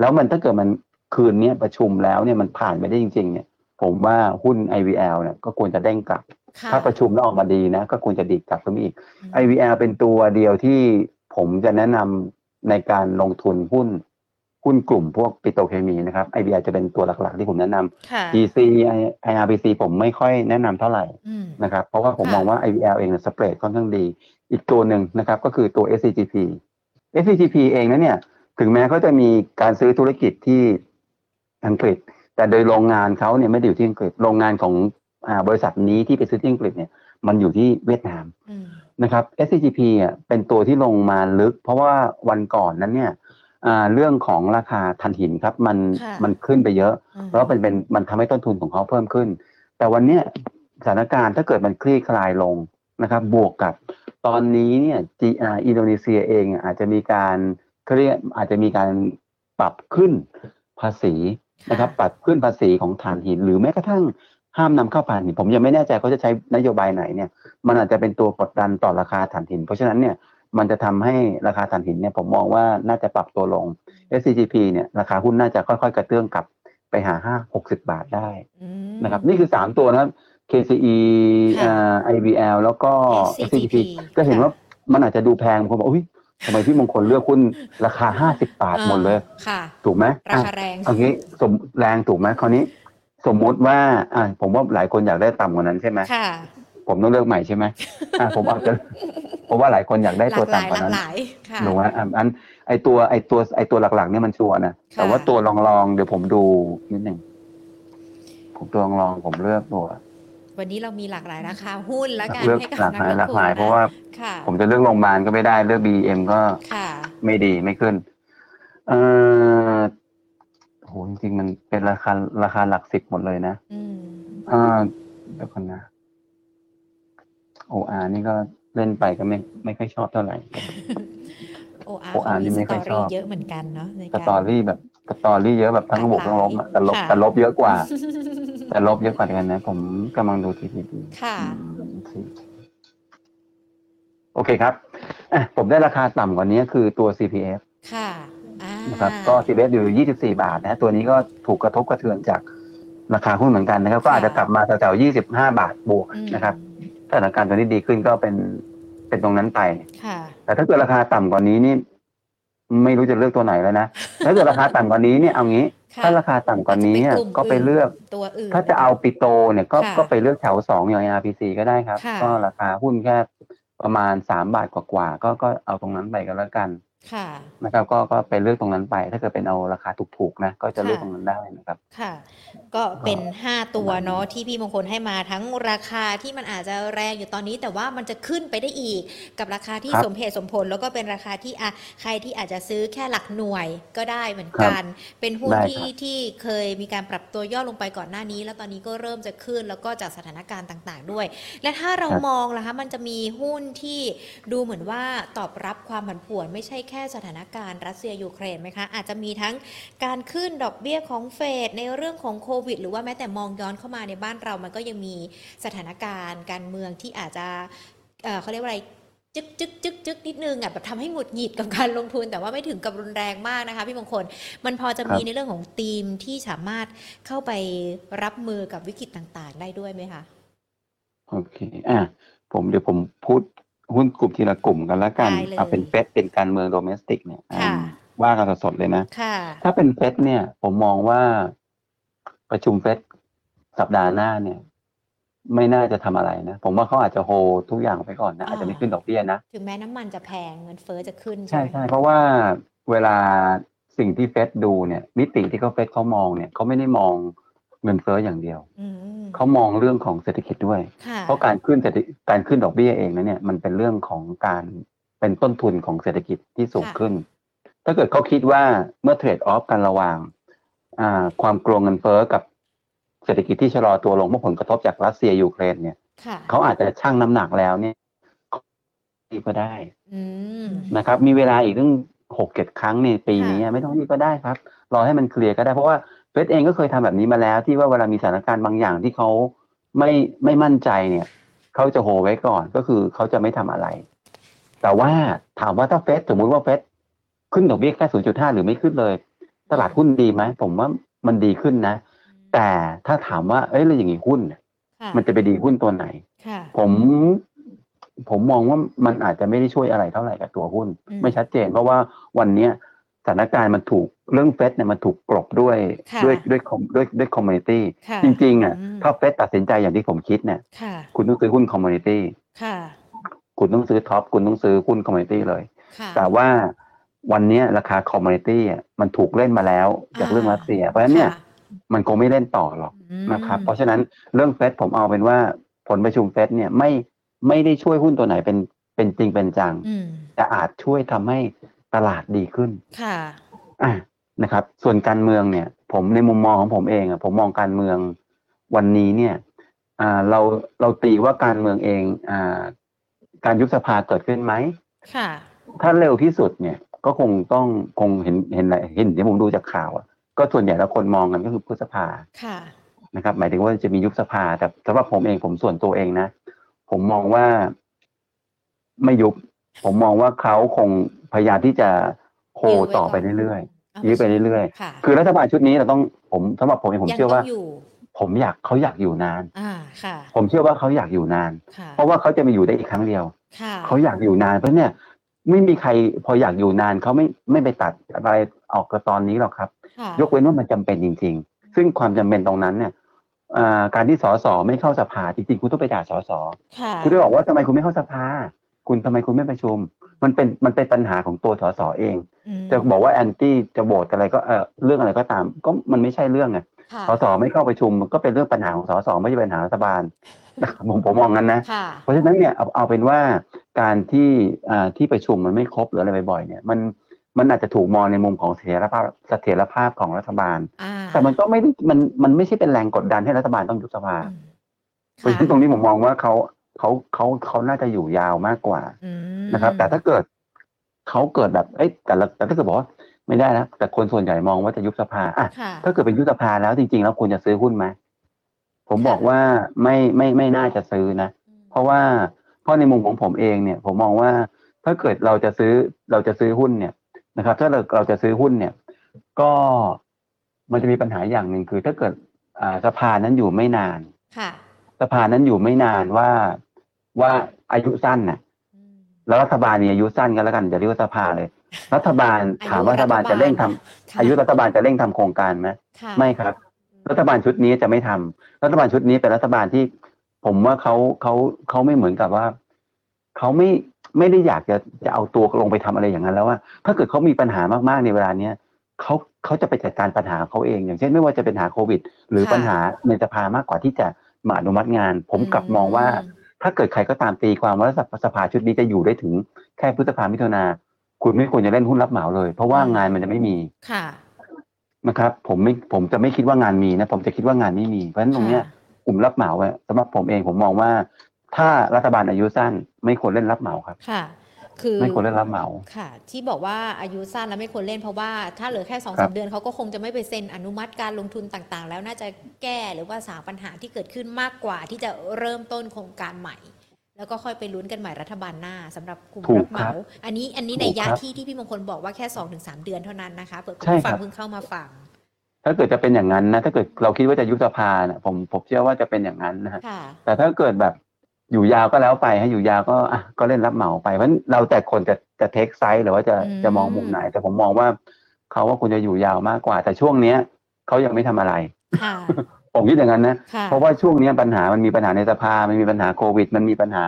แล้วมันถ้าเกิดมันคืนเนี้ยประชุมแล้วเนี่ยมันผ่านไปได้จริง ๆ เนี่ย ผมว่าหุ้น IVL เนี่ยก็ควรจะเด้งกลับค่ะถ้าประชุมแล้วออกมาดีนะ ก็ควรจะดีดกลับขึ้นมาอีกอืม IVL เป็นตัวเดียวที่ผมจะแนะนำในการลงทุนหุ้น หุ้นกลุ่มพวกปิโตรเคมีนะครับ IVL จะเป็นตัวหลักๆ ที่ผมแนะนำค่ะ GC IRBC ผมไม่ค่อยแนะนำเท่าไหร่อืมนะครับ เพราะว่าผมค่ะมองว่า IVL เองสเปรดค่อนข้างดี อีกตัวหนึ่งนะครับก็คือตัว SCGP SCGP เองนะเนี่ย ถึงแม้เขาจะมีการซื้อธุรกิจที่อังกฤษ แต่โดยโรงงานเขาเนี่ยไม่ได้อยู่ที่อังกฤษ โรงงานของอ่าบริษัทนี้ที่ไปซื้อที่อังกฤษเนี่ย มันอยู่ที่เวียดนามอืมนะครับ SCGP อะเป็นตัวที่ลงมาลึก เพราะว่าวันก่อนนั้นเนี่ยอ่า เรื่องของราคาทันหินครับมันค่ะมันขึ้นไปเยอะอืมเพราะเป็นเป็นมันทำให้ต้นทุนของเขาเพิ่มขึ้น แต่วันเนี้ยสถานการณ์ถ้าเกิดมันคลี่คลายลงนะครับ บวกกับตอนนี้เนี่ยจีอ่าอินโดนีเซียเองอะอาจจะมีการเขาเรียกอาจจะมีการปรับขึ้นภาษีนะครับ ปรับขึ้นภาษีของถ่านหิน หรือแม้กระทั่งห้ามนำเข้าถ่านหิน ผมยังไม่แน่ใจเขาจะใช้นโยบายไหนเนี่ย มันอาจจะเป็นตัวกดดันต่อราคาถ่านหิน เพราะฉะนั้นเนี่ย มันจะทำให้ราคาถ่านหินเนี่ยผมมองว่าน่าจะปรับตัวลง SCGP เนี่ยราคาหุ้นน่าจะค่อยๆ กระเตื้องกลับไปหาห้าหกสิบาทได้อืมนะครับ นี่คือสามตัวนะครับ KCE ค่ะอ่า IVL แล้วก็ SCGP SCGP ก็เห็นว่ามันอาจจะดูแพงบางคนบอกอุ้ยทำไมพี่มงคลเลือกหุ้นราคาห้าสิบาทหมดเลยค่ะถูกไหมราอะคาแรงเอางี้สมแรงถูกไหมคราวนี้ สมมุติว่าอ่าผมว่าหลายคนอยากได้ต่ำกว่านั้นใช่ไหมค่ะ ผมต้องเลือกใหม่ใช่ไหมอะผมอาจจะเพราะว่าหลายคนอยากได้หลาตัวกหลายต่ำกว่าหลากนั้นหลายค่ะหนูว่าอะอันไอตัวไอตัวไอตัวหลักๆเนี่ยมันชัวร์นะค่ะแต่ว่าตัวลองๆเดี๋ยวผมดูนิดหนึ่งผมตัวลองๆผมเลือกตัววันนี้เรามีหลากหลายราคาหุ้นแล้วกันเลือกให้กับหลากหลายนัหลากทุนหลายนเพราะว่าค่ะผมจะเลือกโรงพยาบาลก็ไม่ได้เลือก BM ก็ค่ะไม่ดีไม่ขึ้น เออโหจริงๆมันเป็นราคาราคาหลักสิบหมดเลยนะอืมอ่าเดี๋ยวก่อนนะ OR นี่ก็เล่นไปก็ไม่ไม่ค่อยชอบเท่าไหร่ โออาร์ OR เขามีนี่สไม่ตค่ออยชรี่อบเยอะเหมือนกันเนาะในสการตอรี่แบบสตอรี่เยอะแบบทั้งบวกทั้งลบอะแต่ลบค่ะแต่ลบเยอะกว่า แต่ลบเยอะกว่ากันนะ ผมกำลังดูทีทีค่ะโอเคครับอะผมได้ราคาต่ำกว่านี้คือตัว CPF ค่ะอ่านะครับก็ CPF อยู่ 24 บาทนะตัวนี้ก็ถูกกระทบกระเทือนจากราคาหุ้นเหมือนกันนะครับ ก็อาจจะกลับมาแถวๆ25 บาทบวกอืมนะครับ สถานการณ์ตัวนี้ดีขึ้นก็เป็นเป็นตรงนั้นไป ค่ะ แต่ถ้าเกิดราคาต่ำกว่านี้นี่ ไม่รู้จะเลือกตัวไหนแล้วนะ ถ้าเกิดราคาต่ำกว่านี้เนี่ยเอางี้ ค่ะถ้าราคาต่ำกว่านี้เนี่ยอาจจะเป็นกลุ่มก็ไปเลือก ตัวอื่น ถ้าจะเอาปิโตเนี่ยก็ค่ะก็ไปเลือกแถวสองอย่าง RPC ก็ได้ครับ ค่ะ ก็ราคาหุ้นแค่ประมาณสามบาทกว่าๆก็ก็เอาตรงนั้นไปก็แล้วกัน ค่ะนะครับก็ก็ไปเลือกตรงนั้นไป ถ้าเกิดเป็นเอาราคาถูกๆนะก็จะเลือกตรงนั้นได้นะครับค่ะ ก็เป็น5ตัวเนาะที่พี่มงคลให้มาทั้งราคาที่มันอาจจะแรงอยู่ตอนนี้ แต่ว่ามันจะขึ้นไปได้อีกกับราคาที่ครับสมเหตุสมผล แล้วก็เป็นราคาที่อะใครที่อาจจะซื้อแค่หลักหน่วยก็ได้เหมือนกัน เป็นหุ้นได้ที่ครับที่เคยมีการปรับตัวย่อลงไปก่อนหน้านี้ แล้วตอนนี้ก็เริ่มจะขึ้นแล้วก็จากสถานการณ์ต่าง ๆ ด้วย และถ้าเราครับมองล่ะคะมันจะมีหุ้นที่ดูเหมือนว่าตอบรับความผันผวนไม่ใช่แค่ค่สถานการณ์รัสเซียยูเครนไหมคะ อาจจะมีทั้งการขึ้นดอกเบี้ยของเฟดในเรื่องของโควิด หรือว่าแม้แต่มองย้อนเข้ามาในบ้านเรา มันก็ยังมีสถานการณ์การเมืองที่อาจจะเเขาเรียกว่าอะไรจึกจึกจึกจึกนิดนึงอะแบบทำให้หงุดหงิดกับการลงทุน แต่ว่าไม่ถึงกับรุนแรงมากนะคะ พี่มงคล มันพอจะมีในเรื่องของธีมที่สามารถเข้าไปรับมือกับวิกฤตต่างๆ ได้ด้วยไหมคะ โอเค อะ ผมเดี๋ยวผมพูด หุ้นกลุ่มทีละกลุ่มกันแล้วกันได้เลยเอาเป็นเฟสเป็นการเมืองโดเมสติกเนี่ยอ่าค่ะว่ากันสดๆเลยนะค่ะถ้าเป็นเฟสเนี่ย ผมมองว่าประชุมเฟสสัปดาห์หน้าเนี่ย ไม่น่าจะทำอะไรนะ ผมว่าเขาอาจจะโฮทุกอย่างไปก่อนนะอ่าอาจจะไม่ขึ้นดอกเบี้ยนะถึงแม้น้ำมันจะแพงเงินเฟ้อจะขึ้น ใช่ไหมใช่เพราะว่าเวลาสิ่งที่เฟสดูเนี่ยมิติที่เขาเฟสเขามองเนี่ยเขาไม่ได้มอง เงินเฟ้ออย่างเดียวอืมเขามองเรื่องของเศรษฐกิจด้วยค่ะเพราะการขึ้นเศรษฐการขึ้นดอกเบี้ยเองนะเนี่ยมันเป็นเรื่องของการเป็นต้นทุนของเศรษฐกิจที่สูงขึ้น ถ้าเกิดเขาคิดว่าเมื่อเทรดออฟกันระหว่างอ่าความกลัวเงินเฟ้อกับเศรษฐกิจที่ชะลอตัวลงเมื่อผลกระทบจากรัสเซียยูเครนเนี่ยค่ะเขาอาจจะชั่งน้ำหนักแล้วเนี่ยก็ได้อืมนะครับ มีเวลาอีกตั้งหกเจ็ดครั้งในปีนี้ค่ะไม่ต้องรีบก็ได้ครับ รอให้มันเคลียร์ก็ได้เพราะว่า เฟดเองก็เคยทำแบบนี้มาแล้ว ที่ว่าเวลามีสถานการณ์บางอย่างที่เขาไม่ไม่มั่นใจเนี่ยเขาจะโฮไว้ก่อนก็คือเขาจะไม่ทำอะไร แต่ว่าถามว่าถ้าเฟดสมมุติว่าเฟดขึ้นดอกเบี้ยแค่ศูนย์จุดห้าหรือไม่ขึ้นเลย ตลาดหุ้นดีไหมผมว่ามันดีขึ้นนะ แต่ถ้าถามว่าเอ้ยแล้วอย่างนี้หุ้นเนี่ยค่ะมันจะไปดีหุ้นตัวไหนค่ะผมผมมองว่ามันอาจจะไม่ได้ช่วยอะไรเท่าไหร่กับตัวหุ้นอืมไม่ชัดเจน เพราะว่าวันเนี้ยสถานการณ์มันถูก เรื่องเฟสเนี่ยมันถูกกลบด้วยค่ะด้วยด้วย com ด้วยด้วย commodity ค่ะจริงๆอะอืมถ้าเฟดตัดสินใจอย่างที่ผมคิดเนี่ยค่ะคุณต้องซื้อหุ้น commodity ค่ะคุณต้องซื้อ TOP คุณต้องซื้อหุ้น commodity เลยค่ะแต่ว่าวันเนี้ยราคา commodity อะมันถูกเล่นมาแล้วจากเรื่องรัสเซีย เพราะฉะนั้นเนี่ยค่ะมันคงไม่เล่นต่อหรอกอืมนะครับเพราะฉะนั้นเรื่องเฟดผมเอาเป็นว่าผลประชุมเฟดเนี่ยไม่ไม่ได้ช่วยหุ้นตัวไหนเป็นเป็นจริงเป็นจังอืมแต่อาจช่วยทำให้ตลาดดีขึ้น ค่ะอะ นะครับ ส่วนการเมืองเนี่ย ผมในมุมมองของผมเองอะผมมองการเมืองวันนี้เนี่ยอ่าเราเราตีว่าการเมืองเองอ่าการยุบสภาเกิดขึ้นไหมค่ะถ้าเร็วที่สุดเนี่ยก็คงต้องคงเห็นเห็นเห็นที่ผมดูจากข่าวอะก็ส่วนใหญ่แล้วคนมองกันก็คือพฤษภาค่ะนะครับ หมายถึงว่าจะมียุบสภาแต่สำหรับผมเองผมส่วนตัวเองนะ ผมมองว่าไม่ยุบ ผมมองว่าเขาคงพยายามที่จะโฮยื้อไว้ต่อไปก่อนเรื่อยเอาๆ ยื้อไปเรื่อยค่ะๆคือรัฐบาลชุดนี้เราต้องผมสำหรับผมเองผมยังเชื่อต้ว่าองอยู่ผมอยากเขาอยากอยู่นานอ่าค่ะผมเชื่อว่าเขาอยากอยู่นานค่ะเพราะว่าเขาจะมาอยู่ได้อีกครั้งเดียวค่ะเขาอยากอยู่นานเพราะเนี่ยไม่มีใครพออยากอยู่นานเขาไม่ไม่ไปตัดอะไรออกกับตอนนี้หรอกครับค่ะยกเว้นว่ามันจำเป็นจริง ๆ ซึ่งความจำเป็นตรงนั้นเนี่ยอ่าการที่สสไม่เข้าสภาจริงๆคุณต้องไปด่าสสค่ะคุณได้บอกว่าทำไมคุณไม่เข้าสภา คุณทำไมคุณไม่ประชุม มันเป็นมันเป็นปัญหาของตัวสสเองอืมจะบอกว่าแอนตี้จะโหวตอะไรก็เออเรื่องอะไรก็ตาม ก็มันไม่ใช่เรื่องไงค่ะสสไม่เข้าประชุมมันก็เป็นเรื่องปัญหาของสสไม่ใช่ปัญหารัฐบาลผมผมมองงั้นนะค่ะเพราะฉะนั้นเนี่ยเอาเอาเป็นว่าการที่อ่าที่ประชุมมันไม่ครบหรืออะไรบ่อยๆเนี่ยมันมันอาจจะถูกมองในมุมของเสถียรภาพเสถียรภาพของรัฐบาลอ่าแต่มันก็ไม่ได้มันมันไม่ใช่เป็นแรงกดดันให้รัฐบาลต้องยุบสภาอืมเพราะฉะนั้นตรงนี้ผมมองว่าเขา เขาเขาเขาน่าจะอยู่ยาวมากกว่าอืมนะครับ แต่ถ้าเกิดเขาเกิดแบบเอ้ยแต่ละแต่ถ้าเกิดบอกว่าไม่ได้นะแต่คนส่วนใหญ่มองว่าจะยุบสภาอะค่ะถ้าเกิดเป็นยุบสภาแล้วจริงๆ แล้วควรจะซื้อหุ้นไหมผมค่ะบอกว่าไม่ไม่ไม่น่าจะซื้อนะ เพราะว่าเพราะในมุมของผมเองเนี่ย ผมมองว่าถ้าเกิดเราจะซื้อเราจะซื้อหุ้นเนี่ยนะครับ ถ้าเราเราจะซื้อหุ้นเนี่ย ก็มันจะมีปัญหาอย่างหนึ่งคือ ถ้าเกิดอ่าสภานั้นอยู่ไม่นานค่ะสภานั้นอยู่ไม่นานว่า ว่าอายุสั้นน่ะอืมแล้วรัฐบาลมีอายุสั้นกันแล้วกันอย่าเรียกว่าสภาเลย รัฐบาลอายุถามว่ารัฐบาลรัฐบาลจะเร่งทำค่ะอายุรัฐบาลจะเร่งทำโครงการไหมค่ะไม่ครับ รัฐบาลชุดนี้จะไม่ทำรัฐบาลชุดนี้เป็นรัฐบาลที่ ผมว่าเขาเขาเขาไม่เหมือนกับว่าเขาไม่ไม่ได้อยากจะจะเอาตัวลงไปทำอะไรอย่างนั้นแล้วว่าถ้าเกิดเขามีปัญหามากๆในเวลาเนี้ยเขาเขาจะไปจัดการปัญหาเขาเอง อย่างเช่นไม่ว่าจะเป็นหาโควิด หรือค่ะปัญหาในสภามากกว่าที่จะมาอนุมัติงาน ผมกลับมองว่า ถ้าเกิดใครก็ตามตีความว่าสภาชุดนี้จะอยู่ได้ถึงแค่พฤษภามิถุนาคุณไม่ควรจะเล่นหุ้นรับเหมาเลย เพราะว่างานมันจะไม่มีค่ะนะครับ ผมไม่ผมจะไม่คิดว่างานมีนะผมจะคิดว่างานไม่มีเพราะฉะนั้นตรงเนี้ยค่ะกลุ่มรับเหมาอะสำหรับผมเองผมมองว่า ถ้ารัฐบาลอายุสั้นไม่ควรเล่นรับเหมาครับค่ะ คือไม่ควรเล่นรับเหมาค่ะ ที่บอกว่าอายุสั้นแล้วไม่ควรเล่นเพราะว่าถ้าเหลือแค่สองครัสาบมเดือนเขาก็คงจะไม่ไปเซ็นอนุมัติการลงทุนต่างๆ แล้วน่าจะแก้หรือว่าสางปัญหาที่เกิดขึ้นมากกว่าที่จะเริ่มต้นโครงการใหม่ แล้วก็ค่อยไปลุ้นกันใหม่รัฐบาลหน้าสำหรับกลุ่มถูกรับเหมาครับอันนี้อันนี้ถูในกยะครับที่ที่พี่มงคลบอกว่าแค่สองถึงสามเดือนเท่านั้นนะคะเปิดคุณใช่ผู้ฟังครับเพิ่งเข้ามาฟังถ้าเกิดจะเป็นอย่างนั้นนะถ้าเกิดเราคิดว่าจะยุบสภานะผมผมเชื่อว่าจะเป็นอย่างนั้นนะฮะค่ะแต่ถ้าเกิดแบบ อยู่ยาวก็แล้วไปให้อยู่ยาวก็อะก็เล่นรับเหมาไปเพราะฉะนั้นเราแต่คนจะจะเทคไซส์หรือว่าจะอืมจะมองมุมไหน แต่ผมมองว่าเขาว่าคุณจะอยู่ยาวมากกว่า แต่ช่วงเนี้ยเขายังไม่ทำอะไรค่ะผมคิดอย่างนั้นนะค่ะเพราะว่าช่วงเนี้ยปัญหามันมีปัญหาในสภามันมีปัญหาโควิด มันมีปัญหา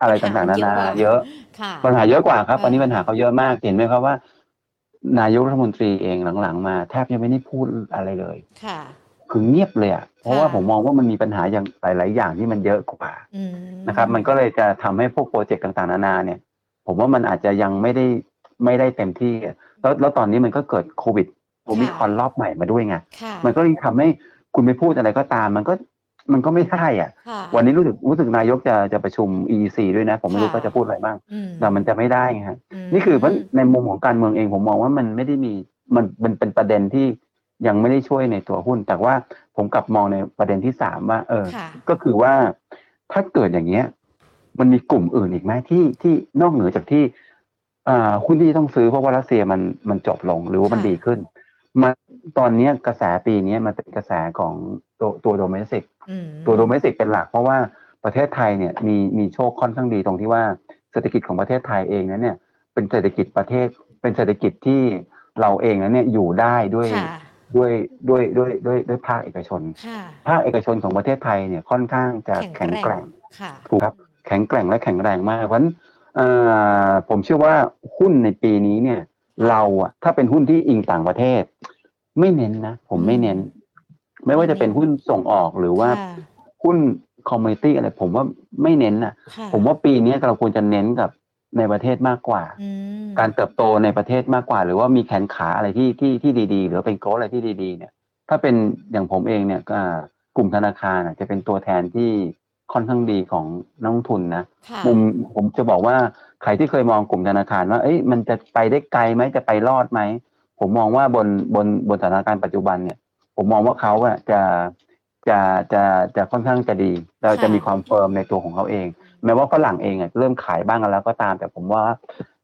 อะไรต่างๆนานาค่ะเยอะค่ะปัญหาเยอะกว่าครับเออตอนนี้ปัญหาเขาเยอะมากเห็นไหมครับว่า นายกรัฐมนตรีเองหลังๆมา แทบจะไม่ได้พูดอะไรเลยค่ะ คือเงียบเลยอะเพราะว่าค่ะผมมองว่ามันมีปัญหาอย่างหลาย ๆ อย่างที่มันเยอะกว่าอืมนะครับ มันก็เลยจะทำให้พวกโปรเจกต์ต่าง ๆ นานาเนี่ย ผมว่ามันอาจจะยังไม่ได้ไม่ได้เต็มที่ แล้วแล้วตอนนี้มันก็เกิดโควิดโอมิครอนรอบใหม่มาด้วยไงค่ะมันก็เลยทำให้คุณไปพูดอะไรก็ตาม มันก็มันก็ไม่ได้อะค่ะ วันนี้รู้สึกรู้สึกนายกจะจะประชุม EEC ด้วยนะ ผมไม่รู้ค่ะเขาจะพูดอะไรบ้างอืมแต่มันจะไม่ได้ไงฮะมนี่คือเพราะในมุมของการเมืองเองผมมองว่ามันไม่ได้มีมันมันเป็นประเด็นที่ ยังไม่ได้ช่วยในตัวหุ้น แต่ว่าผมกลับมองในประเด็นที่สามว่า เออค่ะก็คือว่าถ้าเกิดอย่างเงี้ย มันมีกลุ่มอื่นอีกไหมที่ที่นอกเหนือจากที่อ่าหุ้นที่ต้องซื้อเพราะว่ารัสเซียมันมันจบลงหรือว่ามันค่ะดีขึ้นมันตอนเนี้ยกระแสปีเนี้ยมันเป็นกระแสของตัวตัวโดเมสิกอืมตัวโดเมสิกเป็นหลัก เพราะว่าประเทศไทยเนี่ยมีมีโชคค่อนข้างดีตรงที่ว่าเศรษฐกิจของประเทศไทยเองนั้นเนี่ย เป็นเศรษฐกิจประเทศเป็นเศรษฐกิจที่เราเองนั้นเนี่ยอยู่ได้ด้วยค่ะ ด้วยด้วยด้วยด้วยด้วยภาคเอกชนค่ะภาคเอกชนของประเทศไทยเนี่ยค่อนข้างจะแข็แข็งงแกแกร่ร่งงค่ะถูกครับแข็งแกร่งและแข็งแรงมาก เพราะฉะฉะนั้นเอ่อผมเชื่อว่าหุ้นในปีนี้เนี่ย เราอะถ้าเป็นหุ้นที่อิงต่างประเทศ ไม่เน้นนะ ผมไม่เน้น ไม่ว่าจะเป็นหุ้นส่งออกหรือว่าค่ะหุ้น commodity อะไร ผมว่าไม่เน้นนะค่ะผมว่าปีนี้เราควรจะเน้นกับ ในประเทศมากกว่าอืมการเติบโตในประเทศมากกว่า หรือว่ามีแขนขาอะไรที่ที่ที่ดีๆ หรือว่าเป็นโกลอะไรที่ดี ๆ เนี่ย ถ้าเป็นอย่างผมเองเนี่ยก็กลุ่มธนาคารน่ะจะเป็นตัวแทนที่ค่อนข้างดีของนักลงทุนนะค่ะมุมผมจะบอกว่าใครที่เคยมองกลุ่มธนาคารว่าเอ้ยมันจะไปได้ไกลไหมจะไปรอดไหมผมมองว่าบนบนบนสถานการณ์ปัจจุบันเนี่ย ผมมองว่าเขาอะจะจะจะจะค่อนข้างจะดี เราจะมีความ firm ในตัวของเขาเอง แม้ว่าฝรั่งเองอะเริ่มขายบ้างกันแล้วก็ตาม แต่ผมว่า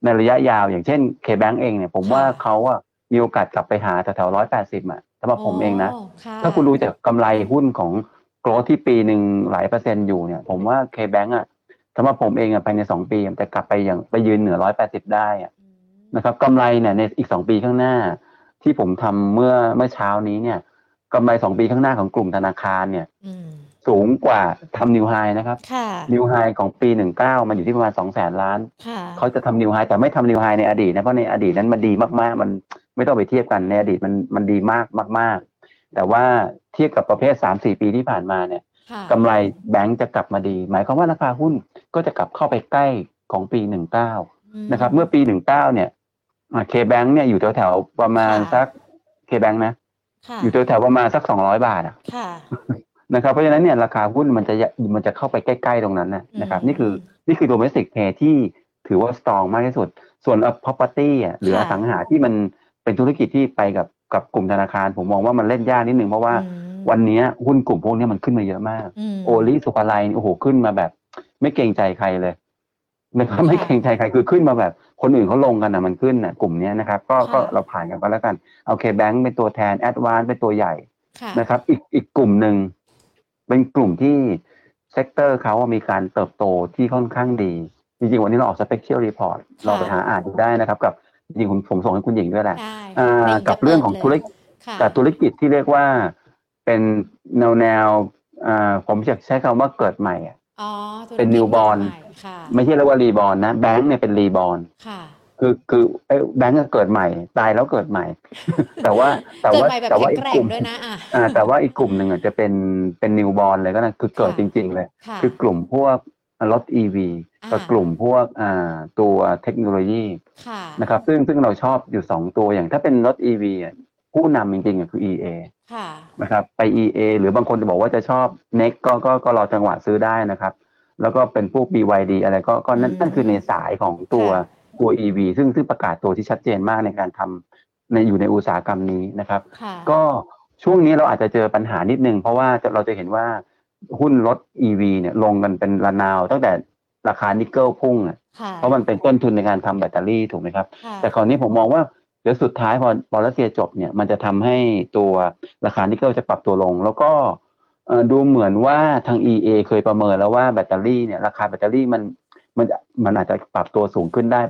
ในระยะยาวอย่างเช่น KBank เองเนี่ยผมว่าเขาอะมีโอกาสกลับไปหาแถวๆร้อยแปดสิบอะสำหรับผมเองนะค่ะถ้าคุณรู้จากกำไรหุ้นของ growth ที่ปีหนึ่งหลายเปอร์เซ็นต์อยู่เนี่ย ผมว่า KBank อะสำหรับผมเองอะภายในสองปีมันจะกลับไปอย่างไปยืนเหนือร้อยแปดสิบได้อะอืมนะครับกำไรเนี่ยในอีกสองปีข้างหน้า ที่ผมทำเมื่อเมื่อเช้านี้เนี่ยกำไรสองปีข้างหน้าของกลุ่มธนาคารเนี่ยอืม สูงกว่าทำนิวไฮนะครับค่ะนิวไฮของปีหนึ่งเก้ามันอยู่ที่ประมาณสองแสนล้าน ค่ะเขาจะทำนิวไฮแต่ไม่ทำนิวไฮในอดีตนะ เพราะในอดีตนั้นมันดีมากๆ มันไม่ต้องไปเทียบกันในอดีตมันมันดีมากมาก ๆ แต่ว่าเทียบกับประเภทสามสี่ปีที่ผ่านมาเนี่ยค่ะกำไรแบงก์จะกลับมาดี หมายความว่าราคาหุ้นก็จะกลับเข้าไปใกล้ของปีหนึ่งเก้านะครับ เมื่อปีหนึ่งเก้าเนี่ยเคแบงก์เนี่ยอยู่แถวๆประมาณสักเคแบงก์นะค่ะอยู่แถวๆประมาณสักสองร้อยบาทอะค่ะ นะครับเพราะฉะนั้นเนี่ยราคาหุ้นมันจะมันจะเข้าไปใกล้ๆตรงนั้นนะนะครับอืมนี่คือนี่คือ domestic play ที่ถือว่า strong มากที่สุด ส่วน property อะหรืออค่ะสังหาที่มันเป็นธุรกิจที่ไปกับกับกลุ่มธนาคาร ผมมองว่ามันเล่นยากนิดนึงเพราะว่าอืมวันเนี้ยหุ้นกลุ่มพวกเนี้ยมันขึ้นมาเยอะมากอืมโอลิสุภาลัยนี่โอ้โหขึ้นมาแบบ ไม่เกรงใจใครเลยนะครับค่ะไม่เกรงใจใครคือขึ้นมาแบบ คนอื่นเขาลงกันนะมันขึ้นนะกลุ่มเนี้ยนะครับก็ค่ะก็เราผ่านกันไปแล้วกันโอเคแบงก์เป็นตัวแทน ADVANC เป็นตัวใหญ่ค่ะนะครับ อีกอีกกลุ่มหนึ่ง เป็นกลุ่มที่ sector เขาอะมีการเติบโตที่ค่อนข้างดี จริงๆ วันนี้เราออก special report เราไปหาอ่านดูได้นะครับ กับจริงๆผมผมส่งให้คุณหญิงด้วยแหละได้อ่าไม่กับเรื่องของธุรกิจค่ะแต่ธุรกิจที่เรียกว่าเป็นแนวแนวอ่าผมจะใช้คำว่าเกิดใหม่อะอ๋อธุรกิจเป็น new born ใหม่ค่ะไม่ใช่เรียกว่ารีบอ n นะแบงค์เนี่ยเป็นรีบอ n ค่ะคือคือไอ้แบงค์ก็เกิดใหม่ ตายแล้วเกิดใหม่ แต่ว่าแต่เกิดว่าใหม่แบบแต่ว่าแข็งอีกแกร่กงลุ่มด้วยนะอะอ่าแต่ว่าอีกกลุ่มหนึ่งอะจะเป็นเป็นนิวบอ n เลยก็นะคือเกิดค่ะจริง ๆ เลยค่ะคือกลุ่มพวกรถ EV อ่ากับกลุ่มพวกอ่าตัวเทคโนโลยีค่ะนะครับซึ่งซึ่งเราชอบอยู่สองตัวอย่างถ้าเป็นรถ EV อะผู้นำจริงๆอะคือ EA ค่ะนะครับไป EA หรือบางคนจะบอกว่าจะชอบ NEX ก็ก็ก็รอจังหวะซื้อได้นะครับ แล้วก็เป็นพวก BYD อะไรก็ก็นั่นอืมนั่นคือในสายของตัว ค่ะตัว EV ซึ่งซึ่งประกาศตัวที่ชัดเจนมากในการทำในอยู่ในอุตสาหกรรมนี้นะครับค่ะก็ช่วงนี้เราอาจจะเจอปัญหานิดนึง เพราะว่าจะเราจะเห็นว่าหุ้นรถ EV เนี่ยลงกันเป็นระนาว ตั้งแต่ราคานิกเกิลพุ่งอะค่ะเพราะมันเป็นต้นทุนในการทำแบตเตอรี่ถูกไหมครับค่ะแต่คราวนี้ผมมองว่าเดี๋ยวสุดท้ายพอพอรัสเซียจบเนี่ยมันจะทำให้ตัวราคานิกเกิลจะปรับตัวลง แล้วก็เอ่อดูเหมือนว่าทาง EA เคยประเมินแล้วว่าแบตเตอรี่เนี่ยราคาแบตเตอรี่มันมันมันอาจจะปรับตัวสูงขึ้นได้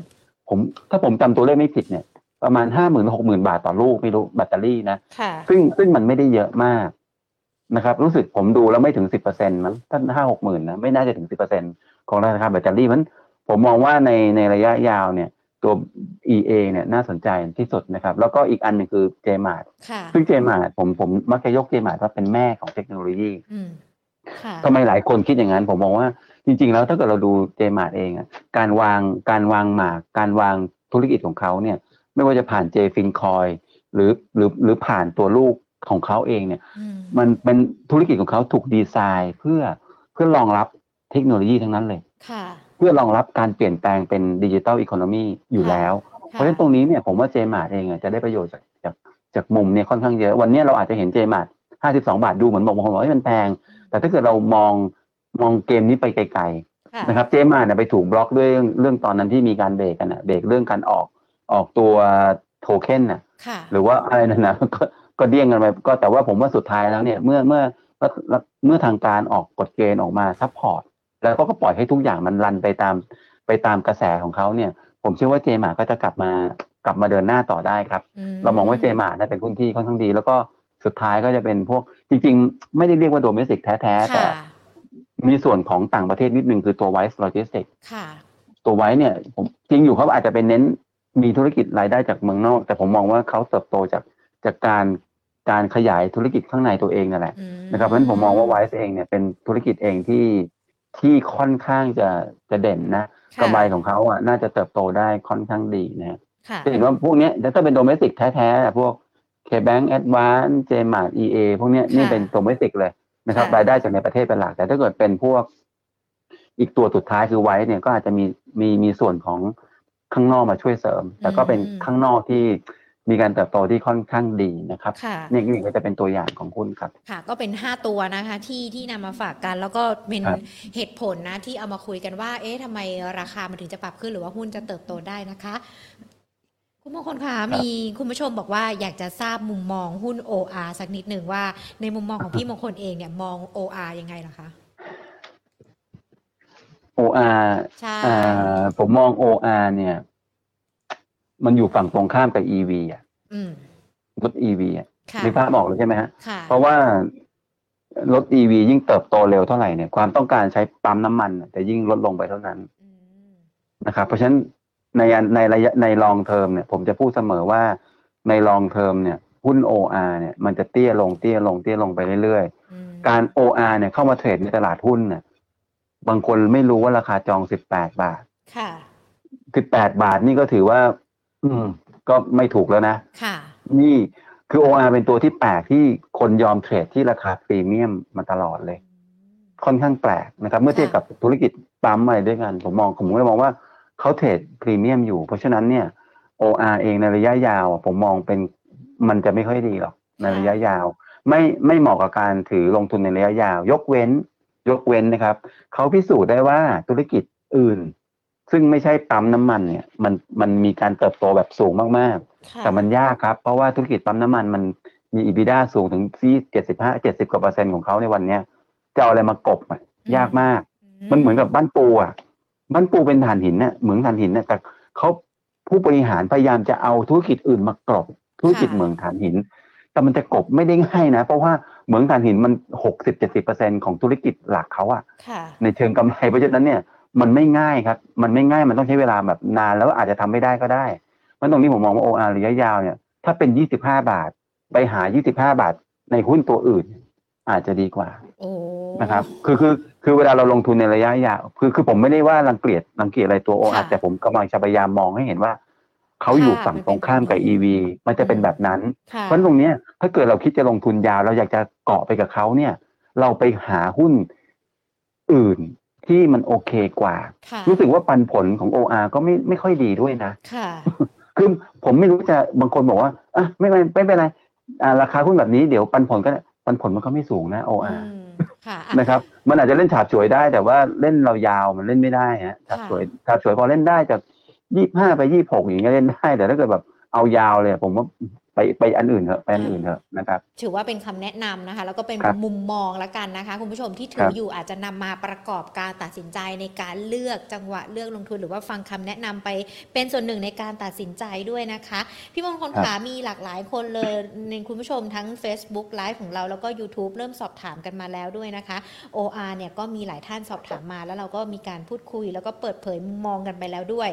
ผมถ้าผมจำตัวเลขไม่ผิดเนี่ย ประมาณห้าหมื่นหกหมื่นบาทต่อลูกไม่รู้แบตเตอรี่นะค่ะซึ่งซึ่งมันไม่ได้เยอะมากนะครับ รู้สึกผมดูแล้วไม่ถึงสิบเปอร์เซ็นต์มั้งถ้าห้าหกหมื่นนะไม่น่าจะถึงสิบเปอร์เซ็นของราคาแบตเตอรี่มันผมมองว่าในในระยะยาวเนี่ยตัว EA เนี่ยน่าสนใจที่สุดนะครับ แล้วก็อีกอันหนึงคือ JMart ค่ะซึ่ง JMart ผมผมมักจะยก JMart ว่าเป็นแม่ของเทคโนโลยีอืมค่ะทำไมหลายคนคิดอย่างนั้น ผมมองว่า จริง ๆ แล้วถ้าเกิดเราดู JMart เองอะการวางการวางหมาก การวางธุรกิจของเขาเนี่ย ไม่ว่าจะผ่าน JFinCoin หรือหรือหรือผ่านตัวลูกของเขาเองเนี่ยอืมมันเป็นธุรกิจของเขาถูกดีไซน์เพื่อเพื่อรองรับเทคโนโลยีทั้งนั้นเลยค่ะเพื่อรองรับการเปลี่ยนแปลงเป็น digital economy อยู่แล้ว เพราะฉะนั้นตรงนี้เนี่ยผมว่า JMART เองอะจะได้ประโยชน์จากจากจากมุมเนี่ยค่อนข้างเยอะ วันนี้เราอาจจะเห็น JMART ห้าสิบสองบาทดูเหมือนบอกบางคนบอกว่ามันแพง แต่ถ้าเกิดเรามอง มองเกมนี้ไปไกลค่ะๆนะครับ JMART เนี่ยไปถูกบล็อกด้วยเรื่องตอนนั้นที่มีการเบรกกันอะเบรกเรื่องการออกออกตัวโทเค็นน่ะค่ะหรือว่าอะไรนั่นนะก็ก็เดี้ยงกันไปก็แต่ว่าผมว่าสุดท้ายแล้วเนี่ยเมื่อเมื่อเมื่อเมื่อทางการออกกฎเกณฑ์ออกมา support แล้วก็ก็ปล่อยให้ทุกอย่างมัน run ไปตามไปตามกระแสของเขาเนี่ย ผมเชื่อว่า JMART ก็จะกลับมากลับมาเดินหน้าต่อได้ครับ เรามองว่า JMART นะเป็นหุ้นที่ค่อนข้างดี แล้วก็สุดท้ายก็จะเป็นพวกจริง ๆ ไม่ได้เรียกว่า domestic แท้ๆแต่ค่ะ มีส่วนของต่างประเทศนิดนึงคือตัว WICE Logistics ค่ะตัว WICE เนี่ยผมจริงอยู่เขาอาจจะเป็นเน้นมีธุรกิจรายได้จากเมืองนอก แต่ผมมองว่าเขาเติบโตจากจากการการขยายธุรกิจข้างในตัวเองนั่นแหละอืมนะครับเพราะฉะนั้นผมมองว่าไวซ์เองเนี่ยเป็นธุรกิจเองที่ที่ค่อนข้างจะจะเด่นนะค่ะกำไรของเขาอะน่าจะเติบโตได้ค่อนข้างดีนะฮะค่ะจะเห็นว่าพวกเนี้ยถ้าเป็นโดเมสติกแท้ๆอะพวก KBank Advance JMart EA พวกเนี้ยนี่เป็นโดเมสติกเลย นะครับค่ะรายได้จากในประเทศเป็นหลัก แต่ถ้าเกิดเป็นพวกอีกตัวสุดท้ายคือไว้เนี่ยก็อาจจะมีมีมีส่วนของข้างนอกมาช่วยเสริม แต่ก็เป็นข้างนอกที่มีการเติบโตที่ค่อนข้างดีนะครับค่ะนี่นี่ก็จะเป็นตัวอย่างของหุ้นครับ ค่ะ ก็เป็น 5 ตัวนะคะที่ที่นำมาฝากกัน แล้วก็เป็นครับเหตุผลนะที่เอามาคุยกันว่า เอ๊ะทำไมราคามันถึงจะปรับขึ้นหรือว่าหุ้นจะเติบโตได้นะคะ คุณมงคลคะมีคุณผู้ชมบอกว่าอยากจะทราบมุมมองหุ้น OR สักนิดหนึ่งว่าในมุมมองของพี่มงคลเองเนี่ยมอง OR ยังไงเหรอคะ OR ใช่อ่าผมมอง OR เนี่ย มันอยู่ฝั่งตรงข้ามกับ EV อะอืมรถ EV อะค่ะนึกภาพออกเลยใช่ไหมฮะค่ะเพราะว่ารถ EV ยิ่งเติบโตเร็วเท่าไหร่เนี่ยความต้องการใช้ปั๊มน้ำมันน่ะจะยิ่งลดลงไปเท่านั้นอืมนะครับ เพราะฉะนั้น ในอันในระยะในลองเทอมเนี่ยผมจะพูดเสมอว่าในลองเทอมเนี่ยหุ้น OR เนี่ยมันจะเตี้ยลงเตี้ยลงเตี้ยลงไปเรื่อยอืมๆการ OR เนี่ยเข้ามาเทรดในตลาดหุ้นเนี่ยบางคนไม่รู้ว่าราคาจอง18บาทค่ะ18บาทนี่ก็ถือว่า อืม ก็ไม่ถูกแล้วนะค่ะ นี่คือ OR เป็นตัวที่แปลกที่คนยอมเทรดที่ราคาพรีเมียมมาตลอดเลย ค่อนข้างแปลกนะครับ เมื่อเทียบกับธุรกิจปั๊มอะไรด้วยกัน ผมมองผมก็เลยมองว่า เขาเทรดพรีเมียมอยู่ เพราะฉะนั้นเนี่ย OR เองในระยะยาว ผมมองเป็นมันจะไม่ค่อยดีหรอกในระยะยาว ไม่ไม่เหมาะกับการถือลงทุนในระยะยาว ยกเว้น ยกเว้นนะครับเขาพิสูจน์ได้ว่าธุรกิจอื่น ซึ่งไม่ใช่ปั๊มน้ำมันเนี่ย มันมันมีการเติบโตแบบสูงมากๆค่ะแต่มันยากครับ เพราะว่าธุรกิจปั๊มน้ำมันมันมี EBITDA สูงถึงที่เจ็ดสิบห้าเจ็ดสิบกว่าเปอร์เซ็นต์ของเขาในวันเนี้ยจะเอาอะไรมากบอะยากมาก มันเหมือนกับบ้านปูอะ บ้านปูเป็นถ่านหินเนี่ยเหมืองถ่านหินเนี่ยแต่เขาผู้บริหารพยายามจะเอาธุรกิจอื่นมากรบธุรกิจเหมืองถ่านหินแแต่มันจะกบไม่ได้ง่ายนะ เพราะว่าเหมืองถ่านหินมันหกสิบเจ็ดสิบเปอร์เซ็นของธุรกิจหลักเขาอะค่ะในเชิงกำไรเพราะฉะนั้นเนี่ยมันไม่ง่ายครับ มันไม่ง่ายมันต้องใช้เวลาแบบนานแล้วอาจจะทำไม่ได้ก็ได้เพราะตรงนี้ผมมองว่า OR ระยะยาวเนี่ยถ้าเป็นยี่สิบห้าบาท ไปหายี่สิบห้าบาทในหุ้นตัวอื่น อาจจะดีกว่าโอ้นะครับ คือคือคือเวลาเราลงทุนในระยะยาวคือคือผมไม่ได้ว่ารังเกียจรังเกียจอะไรตัว OR แต่ผมกำลังจะพยายามมองให้เห็นว่าเขาอยู่ฝั่งตรงข้ามกับ EV มันจะเป็นแบบนั้นค่ะเพราะตรงเนี้ยถ้าเกิดเราคิดจะลงทุนยาวเราอยากจะเกาะไปกับเขาเนี่ย เราไปหาหุ้นอื่นที่มันโอเคกว่าค่ะรู้สึกว่าปันผลของ OR ก็ไม่ไม่ค่อยดีด้วยนะค่ะคือผมไม่รู้จะบางคนบอกว่าอะไม่เป็นไม่เป็นไรอ่าราคาหุ้นแบบนี้เดี๋ยวปันผลก็ได้ ปันผลมันก็ไม่สูงนะ OR อืมค่ะอะนะครับ มันอาจจะเล่นฉาบฉวยได้ แต่ว่าเล่นเรายาวมันเล่นไม่ได้ฮะฉาบฉวยฉาบฉวยพอเล่นได้จากยี่ห้าไปยี่หกอย่างเงี้ยเล่นได้ แต่ถ้าเกิดแบบเอายาวเลย ผมว่า ไปไปอันอื่นเถอะไปอันอื่นเถอะนะครับถือว่าเป็นคำแนะนำนะคะ แล้วก็เป็นครับมุมมองละกันนะคะ คุณผู้ชมที่ถืครัอบอยู่อาจจะนำมาประกอบการตัดสินใจในการเลือกจังหวะเลือกลงทุน หรือว่าฟังคำแนะนำไปเป็นส่วนหนึ่งในการตัดสินใจด้วยนะคะ พี่มงคลครับขามีหลากหลายคนเลยในคุณผู้ชมทั้ง Facebook ไลฟ์ของเราแล้วก็ YouTube เริ่มสอบถามกันมาแล้วด้วยนะคะ OR เนี่ยก็มีหลายท่านสอบถามมาแล้วเราก็มีการพูดคุย แล้วก็เปิดเผยมุมมองกันไปแล้วด้วย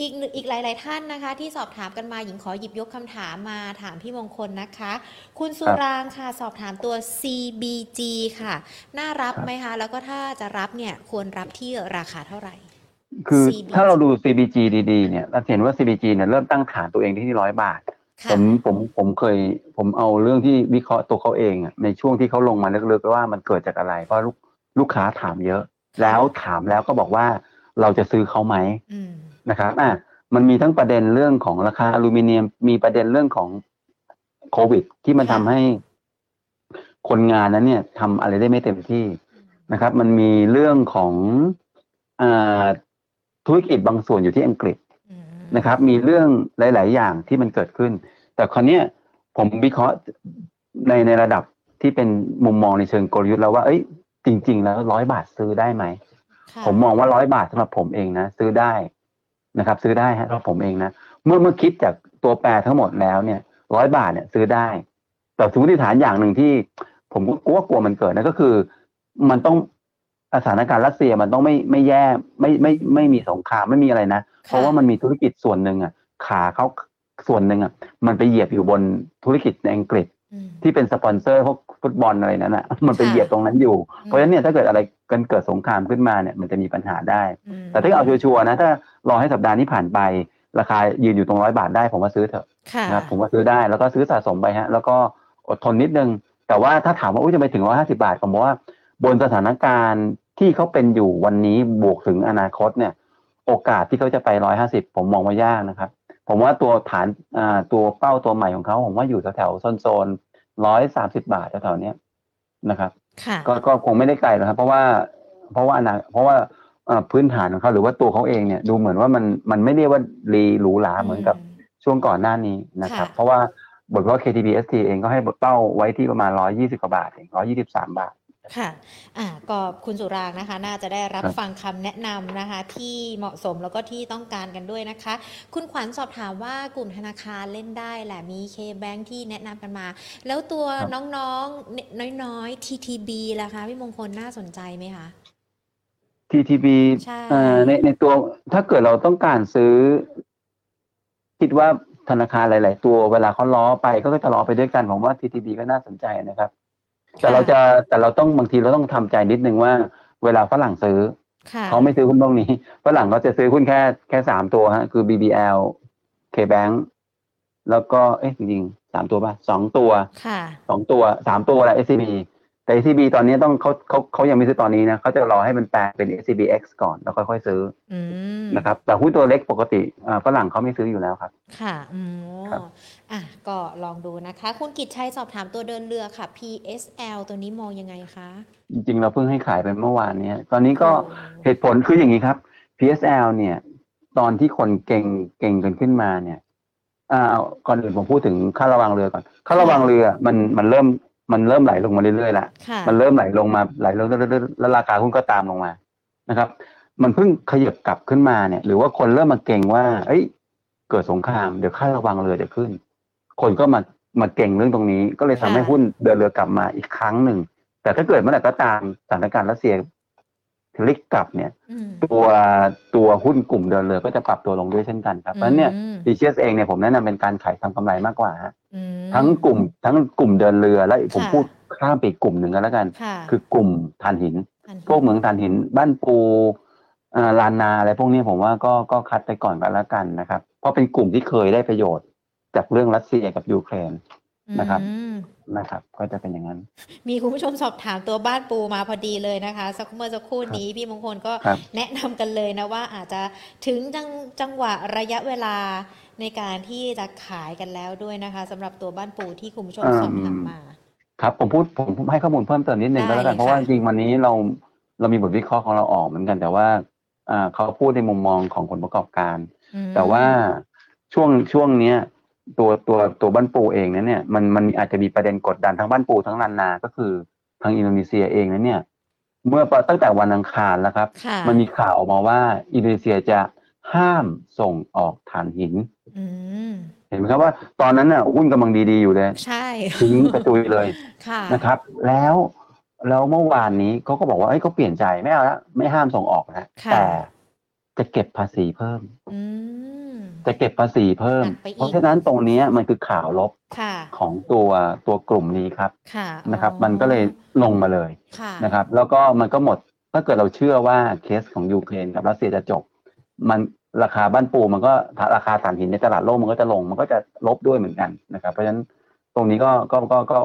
อีกหนึ่งอีกหลาย ๆ ท่านนะคะ ที่สอบถามกันมาหญิงขอหยิบยกคำถามมาถามพี่มงคลนะคะ คุณสุรางค์ค่ะสอบถามตัว CBG ค่ะ น่ารับครับไหมคะ แล้วก็ถ้าจะรับเนี่ยควรรับที่ราคาเท่าไหร่ คือ CBG ถ้าเราดู CBG ดีๆเนี่ยเราจะเห็นว่า CBG เนี่ยเริ่มตั้งฐานตัวเองที่ร้อยบาทค่ะผมผมผมเคยผมเอาเรื่องที่วิเคราะห์ตัวเขาเองอะในช่วงที่เขาลงมาลึกๆว่ามันเกิดจากอะไรเพราะลูกลูกค้าถามเยอะ แล้วถามแล้วก็บอกว่าเราจะซื้อเขาไหมอืมนะครับอะมันมีทั้งประเด็นเรื่องของราคาอลูมิเนียม มีประเด็นเรื่องของ โควิด ที่มันทำให้คนงานนั้นเนี่ยทำอะไรได้ไม่เต็มที่นะครับ มันมีเรื่องของอาธุรกิจบางส่วนอยู่ที่อังกฤษอืมนะครับ มีเรื่องหลาย ๆ อย่างที่มันเกิดขึ้น แต่คราวเนี้ยผมวิเคราะห์ในในระดับที่เป็นมุมมองในเชิงกลยุทธ์แล้วว่าเอ้ยจริง ๆ แล้วร้อยบาทซื้อได้ไหมค่ะผมมองว่าร้อยบาทสำหรับผมเองนะซื้อได้นะครับ ซื้อได้ฮะสำหรับผมเองนะเมื่อเมื่อคิดจากตัวแปรทั้งหมดแล้วเนี่ย ร้อยบาทเนี่ยซื้อได้ แต่สมมติฐานอย่างหนึ่งที่ ผมก็กลัวกลัวมันเกิดนะก็คือ มันต้องสถานการณ์รัสเซียมันต้องไม่ไม่แย่ไม่ไม่ไม่มีสงครามไม่มีอะไรนะ เพราะว่ามันมีธุรกิจส่วนหนึ่งอะ ขาเขาส่วนหนึ่งอะ มันไปเหยียบอยู่บนธุรกิจในอังกฤษอืมที่เป็นสปอนเซอร์พวกฟุตบอลอะไรนั้นอะ มันไปค่ะเหยียบตรงนั้นอยู่อืมเพราะฉะนั้นเนี่ยถ้าเกิดอะไรกันเกิดสงครามขึ้นมาเนี่ย มันจะมีปัญหาได้อืมแต่ถ้าเอาชัวร์ๆนะถ้ารอให้สัปดาห์นี้ผ่านไป ราคายืนอยู่ตรงร้อยบาทได้ผมว่าซื้อเถอะค่ะนะครับผมว่าซื้อได้แล้วก็ซื้อสะสมไปฮะ แล้วก็อดทนนิดนึง แต่ว่าถ้าถามว่าอุ้ยจะไปถึงร้อยห้าสิบาทผมบอกว่า บนสถานการณ์ที่เขาเป็นอยู่วันนี้บวกถึงอนาคตเนี่ย โอกาสที่เขาจะไปร้อยห้าสิบผมมองว่ายากนะครับ ผมว่าตัวฐานอ่าตัวเป้าตัวใหม่ของเขาผมว่าอยู่แถวๆโซนๆร้อยสามสิบาทแถวๆเนี้ยนะครับค่ะก็ก็คงไม่ได้ไกลหรอกครับ เพราะว่าเพราะว่าอนาเพราะว่าเอ่อ พื้นฐานของเขาหรือว่าตัวเขาเองเนี่ยดูเหมือนว่ามันมันไม่ได้ว่ารีหรูหราเหมือนกับช่วงก่อนหน้านี้นะครับค่ะเพราะว่าบทว่า KTBST เองก็ให้บทเป้าไว้ที่ประมาณร้อยี่สิบกว่าบาทเองร้อยี่สิบสามบาทค่ะอ่าก็คุณสุรางค์นะคะ น่าจะได้รับครับฟังคำแนะนำนะคะ ที่เหมาะสมแล้วก็ที่ต้องการกันด้วยนะคะ คุณขวัญสอบถามว่ากลุ่มธนาคารเล่นได้แหละมี K-Bank ที่แนะนำกันมา แล้วตัวครับน้องๆน้อยๆ TTB ล่ะคะพี่มงคลน่าสนใจไหมคะ TTB ใช่เอ่อในในตัวถ้าเกิดเราต้องการซื้อ คิดว่าธนาคารหลาย ๆ ตัวเวลาเขาล้อไปก็จะล้อไปด้วยกันผมว่า TTB ก็น่าสนใจนะครับ แต่เราจะแต่เราต้องบางทีเราต้องทำใจนิดนึงว่า เวลาฝรั่งซื้อค่ะเขาไม่ซื้อหุ้นพวกนี้ฝรั่งเขาจะซื้อหุ้นแค่แค่สามตัวฮะคือ BBL KBank แล้วก็เอ๊ะจริงๆสามตัวป่ะสองตัวค่ะสองตัวสามตัวแหละ SCB แต่ SCB ตอนนี้ต้องเขาเขาเขายังไม่ซื้อตอนนี้นะเขาจะรอให้มันแปลงเป็น SCBX ก่อนแล้วค่อยๆซื้ออืมนะครับแต่หุ้นตัวเล็กปกติอ่าฝรั่งเขาไม่ซื้ออยู่แล้วครับ ค่ะอืมครับอะก็ลองดูนะคะ คุณกิตชัยสอบถามตัวเดินเรือค่ะ PSL ตัวนี้มองยังไงคะ จริงๆ เราเพิ่งให้ขายไปเมื่อวานเนี้ยตอนนี้ก็โอ้เหตุผลคืออย่างนี้ครับ PSL เนี่ย ตอนที่คนเก่งเก่งกันขึ้นมาเนี่ยอ่าเอาก่อนอื่นผมพูดถึงค่าระวังเรือก่อน ค่าระวังเรือมันมันเริ่ม มันเริ่มไหลลงมาเรื่อยๆแล้วค่ะมันเริ่มไหลลงมาไหลลงเรื่อยๆแล้วราคาหุ้นก็ตามลงมานะครับ มันเพิ่งขยับกลับขึ้นมาเนี่ย หรือว่าคนเริ่มมาเก่งว่า เอ้ย เกิดสงครามเดี๋ยวค่าระวังเรือจะขึ้น คนก็มามาเก่งเรื่องตรงนี้ ก็เลยทำให้ค่ะหุ้นเดินเรือกลับมาอีกครั้งหนึ่งแต่ถ้าเกิดเมื่อไหร่ก็ตามสถานการณ์รัสเซีย พลิกกลับเนี่ยอืมตัวตัวหุ้นกลุ่มเดินเรือก็จะปรับตัวลงด้วยเช่นกันครับเพราะฉะนั้นเนี่ยอืมดีเชียสเองเนี่ยผมแนะนำเป็นการขายทำกำไรมากกว่าฮะอืมทั้งกลุ่มทั้งกลุ่มเดินเรือและผมค่ะพูดข้ามไปอีกกลุ่มหนึ่งก็แล้วกันค่ะคือกลุ่มถ่านหินอันพวกเหมืองถ่านหิน บ้านปูอ่าลานนาอะไรพวกนี้ผมว่าก็ก็คัดไปก่อนกันแล้วกันนะครับ เพราะเป็นกลุ่มที่เคยได้ประโยชน์ จากเรื่องรัสเซียกับยูเครน นะครับอืมนะครับ ก็จะเป็นอย่างนั้น มีคุณผู้ชมสอบถามตัวบ้านปูมาพอดีเลยนะคะ สักเมื่อสักครู่นี้พี่มงคลก็ครับแนะนำกันเลยนะว่าอาจจะถึงจังจังหวะระยะเวลาในการที่จะขายกันแล้วด้วยนะคะสำหรับตัวบ้านปูที่คุณผู้ชมอืมสอบถามมา ครับผมพูดผมผมให้ข้อมูลเพิ่มเติมนิดนึงได้ก็แล้วกันเลยเพราะว่าค่ะจริงๆวันนี้เราเรามีบทวิเคราะห์ของเราออกเหมือนกันแต่ว่าอ่าเขาพูดในมุมมองของผลประกอบการอืมแต่ว่าช่วงช่วงเนี้ย ตัวตัวตัวบ้านปูเองนั้นเนี่ยมันมันอาจจะมีประเด็นกดดันทั้งบ้านปูทั้งลานนา ก็คือทางอินโดนีเซียเองนั้นเนี่ย เมื่อตั้งแต่วันอังคารแล้วครับค่ะมันมีข่าวออกมาว่า อินโดนีเซียจะห้ามส่งออกถ่านหินอืมเห็นไหมครับว่าตอนนั้นน่ะหุ้นกำลังดีๆอยู่เลยใช่ทิ้งกระจุยเลยค่ะนะครับ แล้วแล้วเมื่อวานนี้เขาก็บอกว่าเอ้ยเขาเปลี่ยนใจไม่เอาละไม่ห้ามส่งออกนะค่ะแต่ จะเก็บภาษีเพิ่มอืมจะเก็บภาษีเพิ่มหนักไปอีกเพราะฉะนั้นตรงเนี้ยมันคือข่าวลบค่ะของตัวตัวกลุ่มนี้ครับค่ะนะครับอ๋อมันก็เลยลงมาเลยค่ะนะครับ แล้วก็มันก็หมดถ้าเกิดเราเชื่อว่าเคสของยูเครนกับรัสเซียจะจบ มันราคาบ้านปูมันก็ราคาถ่านหินในตลาดโลกมันก็จะลง มันก็จะลบด้วยเหมือนกันนะครับ เพราะฉะนั้นตรงนี้ก็ก็ก็ก็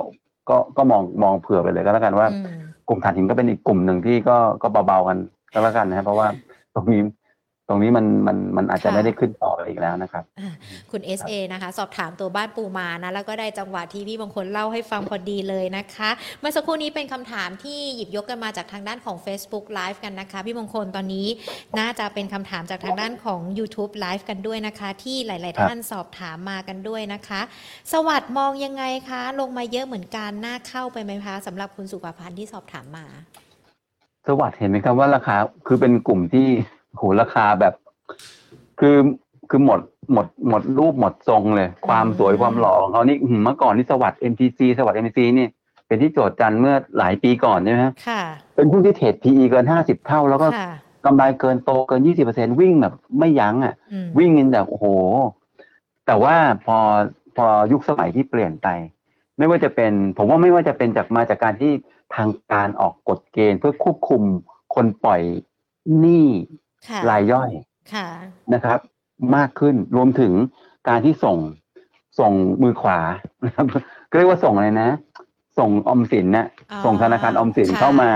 ก็ก็มองมองเผื่อไปเลยก็แล้วกันว่าอืมกลุ่มถ่านหินก็เป็นอีกกลุ่มหนึ่งที่ก็ก็เบาๆกันก็แล้วกันนะครับเพราะว่าตรงนี้ ตรงนี้มันมันมันอาจจะค่ะไม่ได้ขึ้นต่ออีกแล้วนะครับอะคุณ SA นะคะ สอบถามตัวบ้านปูมานะแล้วก็ได้จังหวะที่พี่บางคนเล่าให้ฟังพอดีเลยนะคะ เมื่อสักครู่นี้เป็นคำถามที่หยิบยกกันมาจากทางด้านของ Facebook Live กันนะคะ พี่มงคลตอนนี้น่าจะเป็นคำถามจากทางด้านของ YouTube Live กันด้วยนะคะ ที่หลายครับๆท่านสอบถามมากันด้วยนะคะ สวัสดมองยังไงคะ ลงมาเยอะเหมือนกันน่าเข้าไปไหมคะสำหรับคุณสุภพันธ์ที่สอบถามมา สวัสดิ์เห็นไหมครับว่าราคาคือเป็นกลุ่มที่ โหราคาแบบ คือคือหมดหมดหมดรูปหมดทรงเลย ความสวยความหล่อของเขานี่อื้อหือเมื่อก่อนที่สวัสด์ MTC สวัสด์ MTC นี่ เป็นที่โจทย์จันทร์เมื่อหลายปีก่อนใช่ไหมฮะค่ะ เป็นหุ้นที่เทรด PE เกินห้าสิบเท่า แล้วก็ค่ะกำไรเกินโตเกินยี่สิบเปอร์เซ็นวิ่งแบบไม่ยั้งอะอืมวิ่งกันแบบโอ้โห แต่ว่าพอพอยุคสมัยที่เปลี่ยนไป ไม่ว่าจะเป็น ผมว่าไม่ว่าจะเป็นจากมาจากการที่ทางการออกกฎเกณฑ์ เพื่อควบคุมคนปล่อยหนี้ค่ะ รายย่อยค่ะนะครับ มากขึ้นรวมถึงการที่ส่งส่งมือขวานะครับก็เรียกว่าส่งอะไรนะ ส่งออมสินนะอ๋อส่งธนาคารออมสินค่ะเข้ามา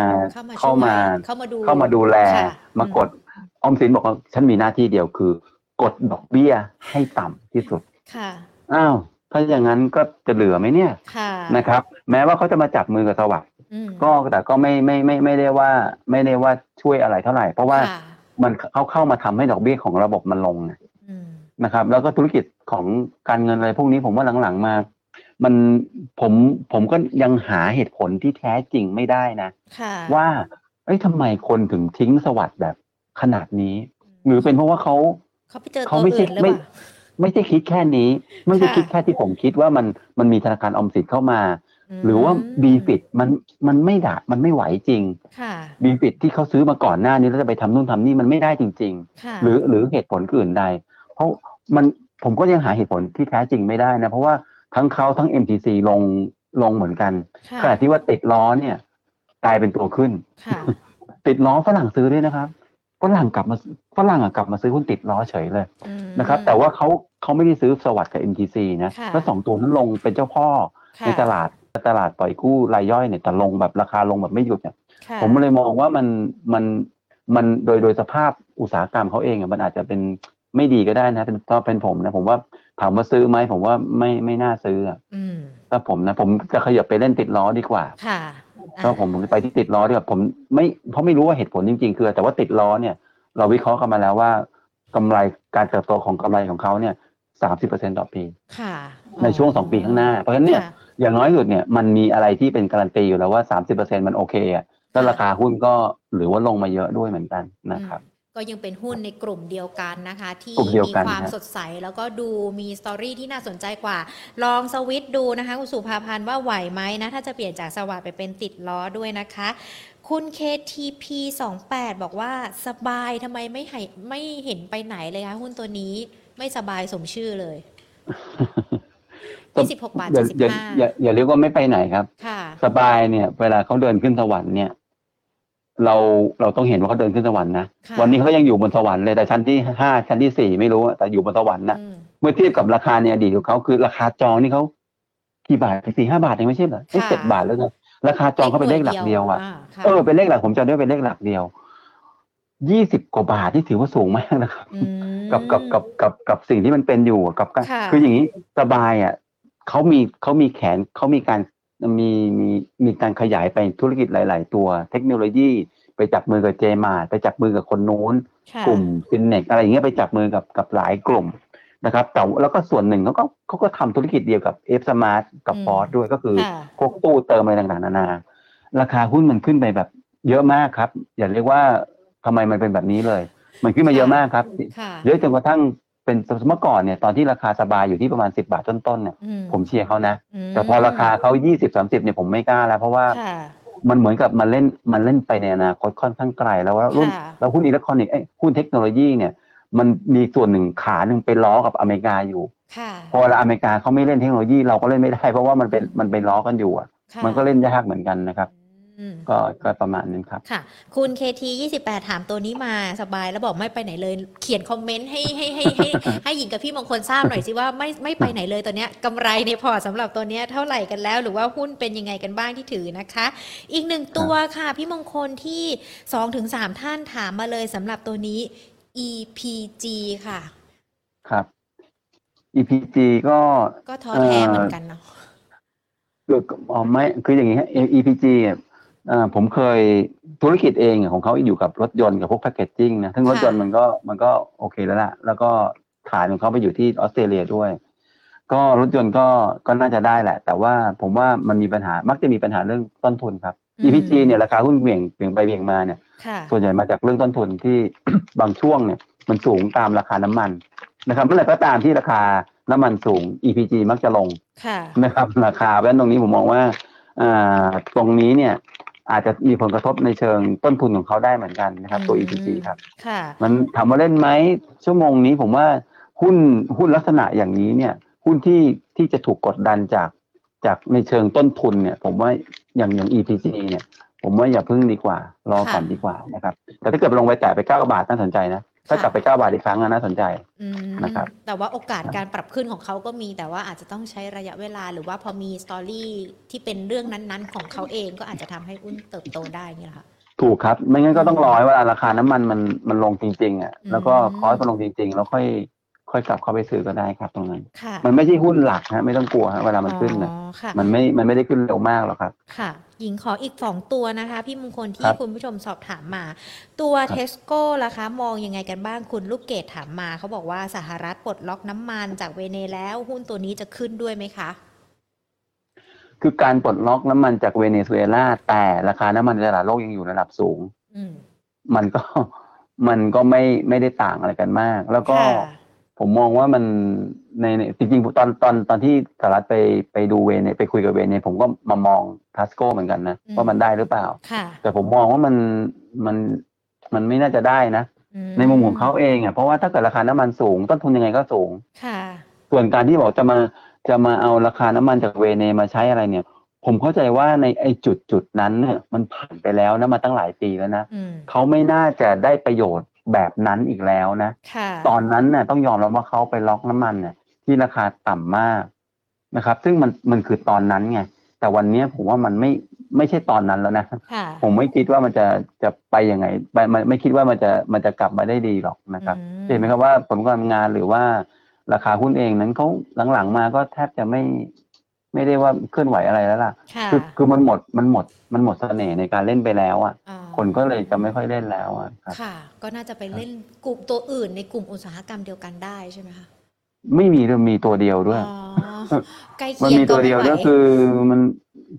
เข้ามาเข้ามาช่วยเข้ามาดูเข้ามาดูแลค่ะมากดออมสินบอกว่าฉันมีหน้าที่เดียวคือ กดดอกเบี้ยให้ต่ำที่สุดค่ะอ้าวถ้าอย่างนั้นก็จะเหลือไหมเนี่ยค่ะนะครับ แม้ว่าเขาจะมาจับมือกับสวัสด์อืมก็แต่ก็ไม่ไม่ไม่ไม่ได้ว่าไม่ได้ว่าช่วยอะไรเท่าไหร่ เพราะว่าค่ะ มันเขาเข้ามาทำให้ดอกเบี้ยของระบบมันลงนะอืมนะครับ แล้วก็ธุรกิจของการเงินอะไรพวกนี้ผมว่าหลังๆมา มันผมผมก็ยังหาเหตุผลที่แท้จริงไม่ได้นะค่ะว่าเอ้ยทำไมคนถึงทิ้งสวัสด์แบบขนาดนี้ หรือเป็นเพราะว่าเขาเขาไปเจอเขาตัวไม่ใช่อื่นหรือไม่เปล่าไม่ใช่คิดแค่นี้ ไม่ใช่ค่ะคิดแค่ที่ผมคิดว่ามันมันมีธนาคารออมสินเข้ามาม หรือว่าบีฟิตมันมันไม่ด่ามันไม่ไหวจริงค่ะบีฟิตที่เขาซื้อมาก่อนหน้านี้แล้วจะไปทำนู่นทำนี่มันไม่ได้จริงค่ะๆหรือหรือเหตุผลอื่นใด เพราะมันผมก็ยังหาเหตุผลที่แท้จริงไม่ได้นะ เพราะว่าทั้งเขาทั้ง MTC ลงลงเหมือนกันค่ะขณะที่ว่าติดล้อเนี่ยกลายเป็นตัวขึ้นค่ะติดล้อฝรั่งซื้อด้วยนะครับฝรั่งกลับมาฝรั่งอะกลับมาซื้อหุ้นติดล้อเฉยเลยอืมนะครับ แต่ว่าเขาเขาไม่ได้ซื้อสวัสด์กับ MTC นะค่ะแล้วสองตัวนั้นลงเป็นเจ้าพ่อค่ะในตลาด ตลาดปล่อยกู้รายย่อยเนี่ยแต่ลงแบบราคาลงแบบไม่หยุดเนี่ยค่ะผมเลยมองว่ามันมันมันโดยโดยสภาพอุตสาหกรรมเขาเองอะมันอาจจะเป็นไม่ดีก็ได้นะเป็นถ้าเป็นผมนะผมว่าถามว่าซื้อไหมผมว่าไม่ไม่น่าซื้ออะอืมถ้าผมนะ ผมจะขยับไปเล่นติดล้อดีกว่าค่ะถ้าผมผมไปที่ติดล้อดีกว่าผมไม่เพราะไม่รู้ว่าเหตุผลจริง ๆ คือ แต่ว่าติดล้อเนี่ย เราวิเคราะห์กันมาแล้วว่ากำไรการเติบโตของกำไรของเขาเนี่ยสามสิบเปอร์เซ็นต่อปีค่ะในช่วงสองปีข้างหน้า เพราะฉะนั้นเนี่ยค่ะ อย่างน้อยที่สุดเนี่ยมันมีอะไรที่เป็นการันตีอยู่แล้วว่าสามสิบเปอร์เซ็นมันโอเคอะแล้วราคาหุ้นก็หรือว่าลงมาเยอะด้วยเหมือนกันนะครับ ก็ยังเป็นหุ้นในกลุ่มเดียวกันนะคะ ที่กลุ่มเดียวมีกันความฮะสดใสแล้วก็ดูมีสตอรี่ที่น่าสนใจกว่า ลองสวิตช์ดูนะคะคุณสุภาพันธ์ว่าไหวไหมนะ ถ้าจะเปลี่ยนจากสวัสดไปเป็นติดล้อด้วยนะคะคุณ KTP 28 บอกว่าสบายทำไมไม่ให้ไม่เห็นไปไหนเลยคะหุ้นตัวนี้ไม่สบายสมชื่อเลย 26บาทอย่าอย่า75อย่าอย่าเรียกว่าไม่ไปไหนครับ ค่ะ สบายเนี่ย เวลาเขาเดินขึ้นสวรรค์เนี่ย เราเราต้องเห็นว่าเขาเดินขึ้นสวรรค์นะค่ะ วันนี้เขายังอยู่บนสวรรค์เลยแต่ชั้นที่ห้าชั้นที่สี่ไม่รู้อะแต่อยู่บนสวรรค์นะอืมเมื่อเทียบกับราคาในอดีตของเขาคือราคาจองนี่เขากี่บาทสี่ห้าบาทเองไม่ใช่เหรอค่ะเจ็ดบาทแล้วนะราคาจองเขาเป็นเลขหลักเดียวอะค่ะเออเป็นเลขหลักผมจำได้ว่าเป็นเลขหลักเดียว ยี่สิบกว่าบาทที่ถือว่าสูงมากนะครับอืมกับกับกับกับกับสิ่งที่มันเป็นอยู่อะกับการค่ะ คืออย่างนี้สบายอะ เขามีเขามีแขนเขามีการมีมีมีการขยายไปธุรกิจหลาย ๆ ตัวเทคโนโลยีไปจับมือกับ JMART ไปจับมือกับคนนู้นค่ะกลุ่มซินเน็คอะไรอย่างเงี้ยไปจับมือกับกับหลายกลุ่มนะครับแต่แล้วก็ส่วนหนึ่งเขาก็เขาก็ทำธุรกิจเดียวกับ FSMART กับอืม FORTH้วยก็คือค่ะพวกตู้เติมอะไรต่างๆนานา ราคาหุ้นมันขึ้นไปแบบเยอะมากครับ อย่าเรียกว่าทำไมมันเป็นแบบนี้เลย มันขึ้นมาเยอะมากครับค่ะเยอะจนกระทั่ง เป็นเมื่อก่อนเนี่ยตอนที่ราคาสบายอยู่ที่ประมาณสิบาทต้นๆเนี่ยอืผมเชียร์เขานะมแต่พอราคาเขายี่สิบสามสิบเนี่ยผมไม่กล้าแล้ว เพราะว่าค่ะมันเหมือนกับมันเล่นมันเล่นไปในอนาคตค่อนข้างไกลแล้วว่ารุ่นค่ะแล้วหุ้นอิเล็กทรอนิกส์เอ้ยหุ้นเทคโนโลยีเนี่ยมันมีส่วนหนึ่งขาหนึ่งไปล้อกับอเมริกาอยู่ค่ะพอเวลาอเมริกาเขาไม่เล่นเทคโนโลยีเราก็เล่นไม่ได้ เพราะว่ามันเป็นมันไปล้อกันอยู่อะค่ะมันก็เล่นยากเหมือนกันนะครับอืม ก็ก็ประมาณนึงครับ ค่ะ คุณ KT 28ถามตัวนี้มาสบายแล้วบอกไม่ไปไหนเลย เขียนคอมเมนต์ให้ให้ให้ให้ให้หญิงกับพี่มงคลทราบหน่อยสิว่าไม่ไม่ไปไหนเลยตัวเนี้ยกำไรในพอร์ตสำหรับตัวเนี้ยเท่าไหร่กันแล้ว หรือว่าหุ้นเป็นยังไงกันบ้างที่ถือนะคะ อีกหนึ่งตัวค่ะ พี่มงคลที่2ถึง3ท่านถามมาเลยสำหรับตัวนี้ EPG ค่ะ ครับ EPG ก็ก็ท้อแท้เหมือนกันเนาะคืออ๋อไม่คืออย่างนี้ฮะ EPG อะเอ่อ ผมเคยธุรกิจเองอะของเขาอยู่กับรถยนต์กับพวกแพคเกจจิ้งนะซึ่งรถยนต์มันก็มันก็โอเคแล้วล่ะ แล้วก็ฐานของเขาไปอยู่ที่ออสเตรเลียด้วย ก็รถยนต์ก็ก็น่าจะได้แหละ แต่ว่าผมว่ามันมีปัญหามักจะมีปัญหาเรื่องต้นทุนครับอืม EPG เนี่ยราคาหุ้นเหวี่ยงเหวี่ยงไปเหวี่ยงมาเนี่ยค่ะส่วนใหญ่มาจากเรื่องต้นทุนที่บางช่วงเนี่ย มันสูงตามราคาน้ำมันนะครับเมื่อไหร่ก็ตามที่ราคาน้ำมันสูง EPG มักจะลงค่ะนะครับ ราคาเพราะฉะนั้นตรงนี้ผมมองว่าอ่าตรงนี้เนี่ย อาจจะมีผลกระทบในเชิงต้นทุนของเขาได้เหมือนกันนะครับ ตัว EPG ครับค่ะมันถามว่าเล่นไหมชั่วโมงนี้ผมว่าหุ้นหุ้นลักษณะอย่างนี้เนี่ย หุ้นที่ที่จะถูกกดดันจากจากในเชิงต้นทุนเนี่ย ผมว่าอย่างอย่าง EPG เนี่ย ผมว่าอย่าพึ่งดีกว่า รอก่อนค่ะดีกว่านะครับ แต่ถ้าเกิดไปลงไปแตะไปเก้าบาทน่าสนใจนะ ถ้ากลับไปเก้าบาทอีกครั้งอะน่าสนใจอืมนะครับแต่ว่าโอกาสการปรับขึ้นของเขาก็มี แต่ว่าอาจจะต้องใช้ระยะเวลาหรือว่าพอมีสตอรี่ที่เป็นเรื่องนั้นๆ ของเขาเองก็อาจจะทำให้หุ้นเติบโตได้อย่างเงี้ยเหรอค่ะถูกครับ ไม่งั้นก็ต้องรอให้เวลาราคาน้ำมันมันมันลงจริงๆอะอืมแล้วก็คอร์สมันลงจริง ๆ แล้วค่อย ค่อยกลับเข้าไปซื้อก็ได้ครับตรงนั้น ค่ะ มันไม่ใช่หุ้นหลักฮะไม่ต้องกลัวฮะเวลามันขึ้นนะอ๋อค่ะ มันไม่มันไม่ได้ขึ้นเร็วมากหรอกครับ ค่ะ หญิงขออีกสองตัวนะคะ พี่มงคลที่ครับคุณผู้ชมสอบถามมา ตัวครับ TASCO ล่ะคะ มองยังไงกันบ้างคุณลูกเกดถามมา เขาบอกว่าสหรัฐปลดล็อกน้ำมันจากเวเนแล้ว หุ้นตัวนี้จะขึ้นด้วยไหมคะ คือการปลดล็อกน้ำมันจากเวเนซุเอลาแต่ราคาน้ำมันในตลาดโลกยังอยู่ระดับสูง อืมมันก็ มันก็ไม่ไม่ได้ต่างอะไรกันมาก แล้วก็ ค่ะ ผมมองว่ามันในในจริงๆตอนตอนตอนที่สหรัฐไปไปดูเวเนไปคุยกับเวเนผมก็มามองทัสโก้เหมือนกันนะอืมว่ามันได้หรือเปล่าค่ะแต่ผมมองว่ามันมันมันไม่น่าจะได้นะอืในมุมของเขาเองอะเพราะว่าถ้าเกิดราคาน้ำมันสูง ต้นทุนยังไงก็สูงค่ะส่วนการที่บอกจะมาจะมาเอาราคาน้ำมันจากเวเนมาใช้อะไรเนี่ย ผมเข้าใจว่าในไอ้จุดจุดนั้นเนี่ยมันผ่านไปแล้วนะมาตั้งหลายปีแล้วนะอืมเขาไม่น่าจะได้ประโยชน์ แบบนั้นอีกแล้วนะค่ะตอนนั้นน่ะต้องยอมรับว่าเขาไปล็อกน้ำมันเนี่ยที่ราคาต่ำมากนะครับ ซึ่งมันมันคือตอนนั้นไงแต่วันเนี้ยผมว่ามันไม่ไม่ใช่ตอนนั้นแล้วนะค่ะผมไม่คิดว่ามันจะจะไปยังไงไปไม่ไม่คิดว่ามันจะมันจะกลับมาได้ดีหรอกนะครับอืมเห็นไหมครับว่าผลการงานหรือว่าราคาหุ้นเองนั้นเขาหลังๆมาก็แทบจะไม่ ไม่ได้ว่าเคลื่อนไหวอะไรแล้วล่ะค่ะคือคือมันหมดมันหมดมันหมดเสน่ห์ในการเล่นไปแล้วอะอ๋อคนก็เลยจะไม่ค่อยเล่นแล้วอะครับค่ะ ก็น่าจะไปเล่นกลุ่มตัวอื่นในกลุ่มอุตสาหกรรมเดียวกันได้ใช่ไหมคะไม่มีมีตัวเดียวด้วยอ๋อใกล้มันเคียงมีตัวเดียวก็ก็ไม่ไหคือมัน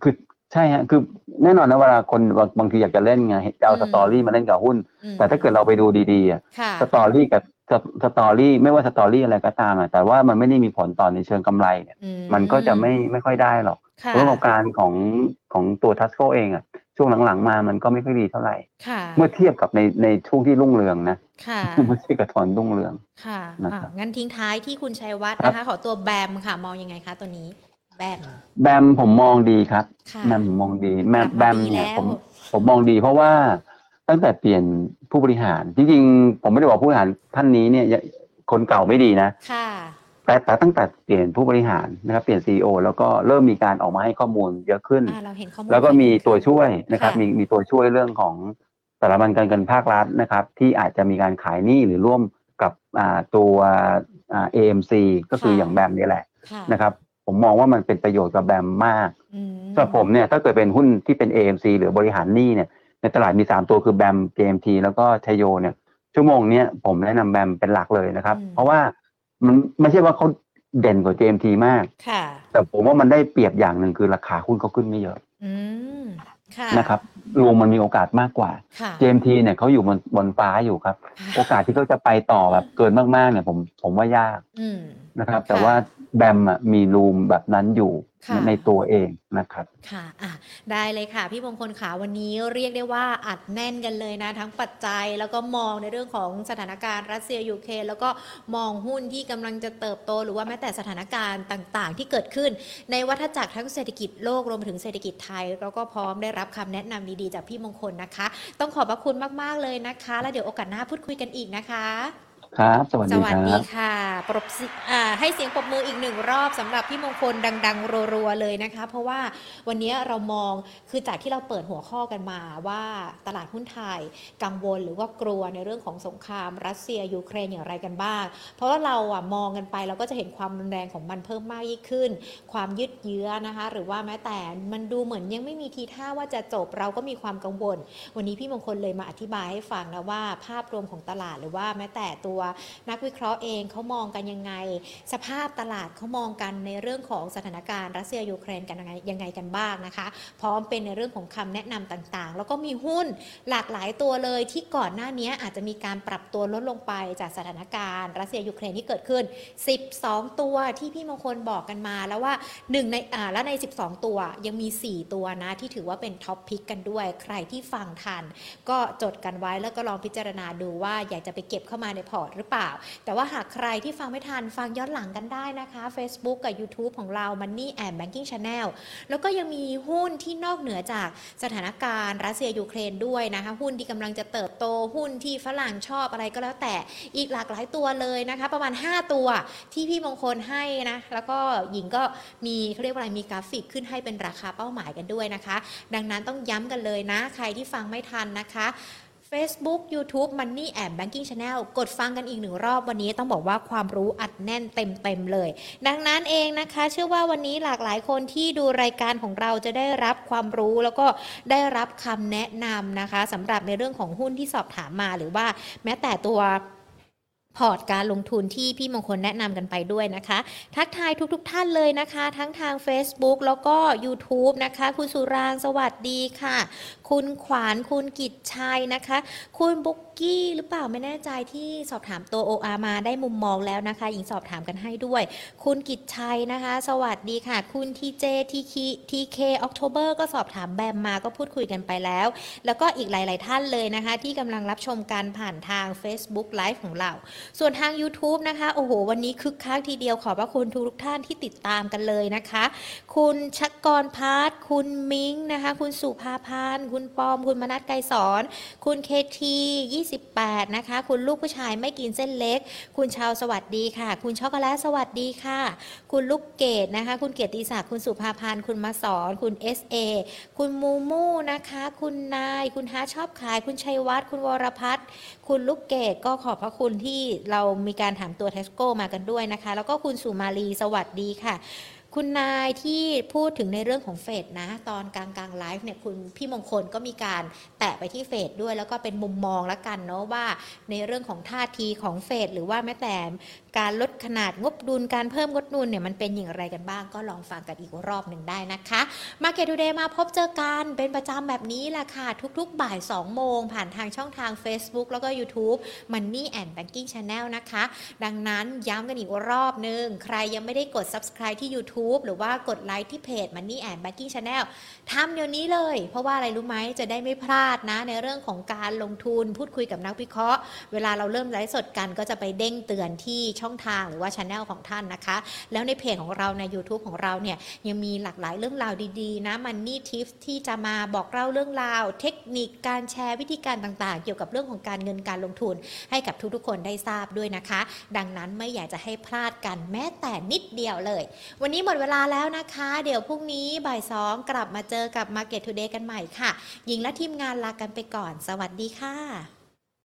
คือ ใช่ฮะคือแน่นอนนะเวลาคนบางบางทีอยากจะเล่นไงจะเอาอืม story มาเล่นกับหุ้นอืมแต่ถ้าเกิดเราไปดูดีๆอะค่ะ story กับส story ไม่ว่า story อะไรก็ตามอะแต่ว่ามันไม่ได้มีผลต่อในเชิงกำไรเนี่ยอืมันก็จะไม่ไม่ค่อยได้หรอกค่ะเรื่องของการของของตัว TASCO เองอะช่วงหลังๆมามันก็ไม่ค่อยดีเท่าไหร่ค่ะเมื่อเทียบกับในในช่วงที่รุ่งเรืองนะค่ะเมื่อเทียบกับตอนรุ่งเรือง ค่ะนะครับอะงั้นทิ้งท้ายที่คุณชัยวัฒน์ครับนะคะ ขอตัวแบมค่ะ มองยังไงคะตัวนี้ แบมแบมผมมองดีครับค่ะแบมผมมองดีแบมกลับมาแบมดีเนี่ยแล้วผมผมมองดีเพราะว่าตั้งแต่เปลี่ยนผู้บริหารจริงๆผมไม่ได้บอกผู้บริหารท่านนี้เนี่ยคนเก่าไม่ดีนะค่ะแต่แต่ตั้งแต่เปลี่ยนผู้บริหารนะครับเปลี่ยนซีอแล้วก็เริ่มมีการออกมาให้ข้อมูลเยอะขึ้นอ่าเราเห็นข้อมูลแล้วก็มีตัวช่วยนะครับค่ะมีมีตัวช่วยเรื่องของสถาบันการเงินภาครัฐนะครับ ที่อาจจะมีการขายหนี้หรือร่วมกับอ่าตัวอ่า AMC ก็คืออย่างแบมนี่แหละค่ะนะครับ ผมมองว่ามันเป็นประโยชน์กับแบมมากอืมสำหรับผมเนี่ยถ้าเกิดเป็นหุ้นที่เป็น AMC หรือบริหารหนี้เนี่ยในตลาดมี 3 ตัวคือแบม JMT แล้วก็ชโยเนี่ยชั่วโมงเนี้ยผมแนะนำแบมเป็นหลักเลยนะครับ เพราะว่ามันไม่ใช่ว่าเขาเด่นกว่า JMT มาก ค่ะ แต่ผมว่ามันได้เปรียบอย่างหนึ่งคือราคาหุ้นเขาขึ้นไม่เยอะอืมค่ะนะครับรวมมันมีโอกาสมากกว่าค่ะ JMT เนี่ยเขาอยู่บนบนฟ้าอยู่ครับ โอกาสที่เขาจะไปต่อแบบเกินมากๆเนี่ยผมผมว่ายากอืมนะครับ แต่ค่ะว่า แบมอะมีรูมแบบนั้นอยู่ค่ะในตัวเองนะครับค่ะอะได้เลยค่ะ พี่มงคลขาวันนี้เรียกได้ว่าอัดแน่นกันเลยนะ ทั้งปัจจัยแล้วก็มองในเรื่องของสถานการณ์รัสเซียยูเครนแล้วก็มองหุ้นที่กำลังจะเติบโต หรือว่าแม้แต่สถานการณ์ต่างๆ ที่เกิดขึ้น ในวัฏจักรทั้งเศรษฐกิจโลกรวมไปถึงเศรษฐกิจไทยแล้วก็พร้อมได้รับคำแนะนำดีๆจากพี่มงคลนะคะ ต้องขอบพระคุณมากๆเลยนะคะ แล้วเดี๋ยวโอกาสหน้าพูดคุยกันอีกนะคะ ครับ สวัสสดีวัคสรัดีบ ค่ะปรบสิอ่าให้เสียงปรบมืออีกหนึ่งรอบสำหรับพี่มงคลดัง ๆ รัวๆเลยนะคะ เพราะว่าวันนี้เรามองคือจากที่เราเปิดหัวข้อกันมาว่าตลาดหุ้นไทยกังวลหรือว่ากลัวในเรื่องของสงคราม รัสเซียยูเครนอย่างไรกันบ้าง เพราะว่าเราอะมองกันไปเราก็จะเห็นความรุนแรงของมันเพิ่มมากยิ่งขึ้น ความยืดเยื้อนะคะ หรือว่าแม้แต่มันดูเหมือนยังไม่มีทีท่าว่าจะจบเราก็มีความกังวล วันนี้พี่มงคลเลยมาอธิบายให้ฟังนะว่า ภาพรวมของตลาดหรือว่าแม้แต่ตัวนักวิเคราะห์เองเขามองกันยังไง สภาพตลาดเขามองกันในเรื่องของสถานการณ์รัสเซียยูเครนกันยังไงยังไงกันบ้างนะคะ พร้อมเป็นในเรื่องของคำแนะนำต่างๆ แล้วก็มีหุ้นหลากหลายตัวเลยที่ก่อนหน้านี้อาจจะมีการปรับตัวลดลงไปจากสถานการณ์รัสเซียยูเครนที่เกิดขึ้น 12 ตัวที่พี่มงคลบอกกันมาแล้วว่าหนึ่งในอ่าและใน 12 ตัวยังมี 4 ตัวนะที่ถือว่าเป็น top pick กันด้วยใครที่ฟังทัน ก็จดกันไว้แล้วก็ลองพิจารณาดูว่าอยากจะไปเก็บเข้ามาในพอร์ตหรือเปล่า แต่ว่าหากใครที่ฟังไม่ทันฟังย้อนหลังกันได้นะคะ Facebook กับ YouTube ของเรา Money and Banking Channel แล้วก็ยังมีหุ้นที่นอกเหนือจากสถานการณ์รัสเซียยูเครนด้วยนะคะ หุ้นที่กำลังจะเติบโตหุ้นที่ฝรั่งชอบอะไรก็แล้วแต่อีกหลากหลายตัวเลยนะคะ ประมาณ 5 ตัวที่พี่มงคลให้นะแล้วก็หญิงก็มีเขาเรียกว่าอะไรมีกราฟิกขึ้นให้เป็นราคาเป้าหมายกันด้วยนะคะ ดังนั้นต้องย้ำกันเลยนะ ใครที่ฟังไม่ทันนะคะ Facebook YouTube Money and Banking Channel กดฟังกันอีกหนึ่งรอบวันนี้ต้องบอกว่าความรู้อัดแน่นเต็มๆเลย ดังนั้นเองนะคะ เชื่อว่าวันนี้หลากหลายคนที่ดูรายการของเราจะได้รับความรู้แล้วก็ได้รับคำแนะนำนะคะสำหรับในเรื่องของหุ้นที่สอบถามมาหรือว่าแม้แต่ตัวพอร์ตการลงทุนที่พี่มงคลแนะนำกันไปด้วยนะคะ ทักทายทุกๆทท่านเลยนะคะ ทั้งทาง Facebook แล้วก็ YouTube นะคะ คุณสุรางสวัสดีค่ะคุณขวานคุณกิจชัยนะคะ คุณบุ๊กกี้หรือเปล่าไม่แน่ใจที่สอบถามตัว OR มาได้มุมมองแล้วนะคะหญิงสอบถามกันให้ด้วย คุณกิจชัยนะคะ สวัสดีค่ะ คุณทีเจทีคีทีเคออกโทเบอร์ก็สอบถามแบมมาก็พูดคุยกันไปแล้ว แล้วก็อีกหลาย ๆ ท่านเลยนะคะ ที่กำลังรับชมการผ่านทาง Facebook Live ของเรา ส่วนทาง YouTube นะคะ โอ้โห วันนี้คึกคักทีเดียวขอบพระคุณทุกท่านที่ติดตามกันเลยนะคะ คุณชักกรพาร์ทคุณมิงนะคะ คุณสุภาพันธคุณปอม คุณมนัทไกรสอนคุณเคที28 นะคะ คุณลูกผู้ชายไม่กินเส้นเล็ก คุณชาวสวัสดีค่ะ คุณช็อกโกแลตสวัสดีค่ะ คุณลูกเกดนะคะ คุณเกียรติศักดิ์คุณสุภาพันธ์คุณมาสอน คุณ SA คุณมูมูนะคะ คุณนาย คุณฮาชอบขาย คุณชัยวัฒน์คุณวรพัฒน์คุณลูกเกดก็ขอบพระคุณที่เรามีการถามตัวเทสโก้มากันด้วยนะคะ แล้วก็คุณสุมาลีสวัสดีค่ะ คุณนายที่พูดถึงในเรื่องของเฟดนะ ตอนกลางกลางไลฟ์เนี่ยคุณพี่มงคลก็มีการแตะไปที่เฟดด้วย แล้วก็เป็นมุมมองละกันเนาะว่าในเรื่องของท่าทีของเฟดหรือว่าแม้แต่การลดขนาดงบดุลการเพิ่มงบดุลเนี่ยมันเป็นอย่างไรกันบ้าง ก็ลองฟังกันอีกรอบหนึ่งได้นะคะ Market Today มาพบเจอกันเป็นประจำแบบนี้แหละค่ะ ทุกๆบ่าย 2 โมง ผ่านทางช่องทาง Facebook แล้วก็ YouTube Money and Banking Channel นะคะ ดังนั้นย้ำกันอีกรอบหนึ่งใครยังไม่ได้กด subscribe ที่ YouTube หรือว่ากดไลค์ที่เพจ Money and Banking Channel ทำเดี๋ยวนี้เลย เพราะว่าอะไรรู้ไหมจะได้ไม่พลาดนะ ในเรื่องของการลงทุนพูดคุยกับนักวิเคราะห์ เวลาเราเริ่มไลฟ์สดกันก็จะไปเด้งเตือนที่ช่องทางหรือว่าช anel ของท่านนะคะ แล้วในเพจของเราใน YouTube ของเราเนี่ยยังมีหลากหลายเรื่องราวดีๆ นะ Money Tips ที่จะมาบอกเล่าเรื่องราว เทคนิคการแชร์วิธีการต่างๆ เกี่ยวกับเรื่องของการเงินการลงทุน ให้กับทุกๆคนได้ทราบด้วยนะคะ ดังนั้นไม่อยากจะให้พลาดกันแม้แต่นิดเดียวเลย วันนี้หมดเวลาแล้วนะคะ เดี๋ยวพรุ่งนี้บ่ายสองกลับมาเจอกับ Market Today กันใหม่ค่ะ หญิงและทีมงานลากันไปก่อน สวัสดีค่ะ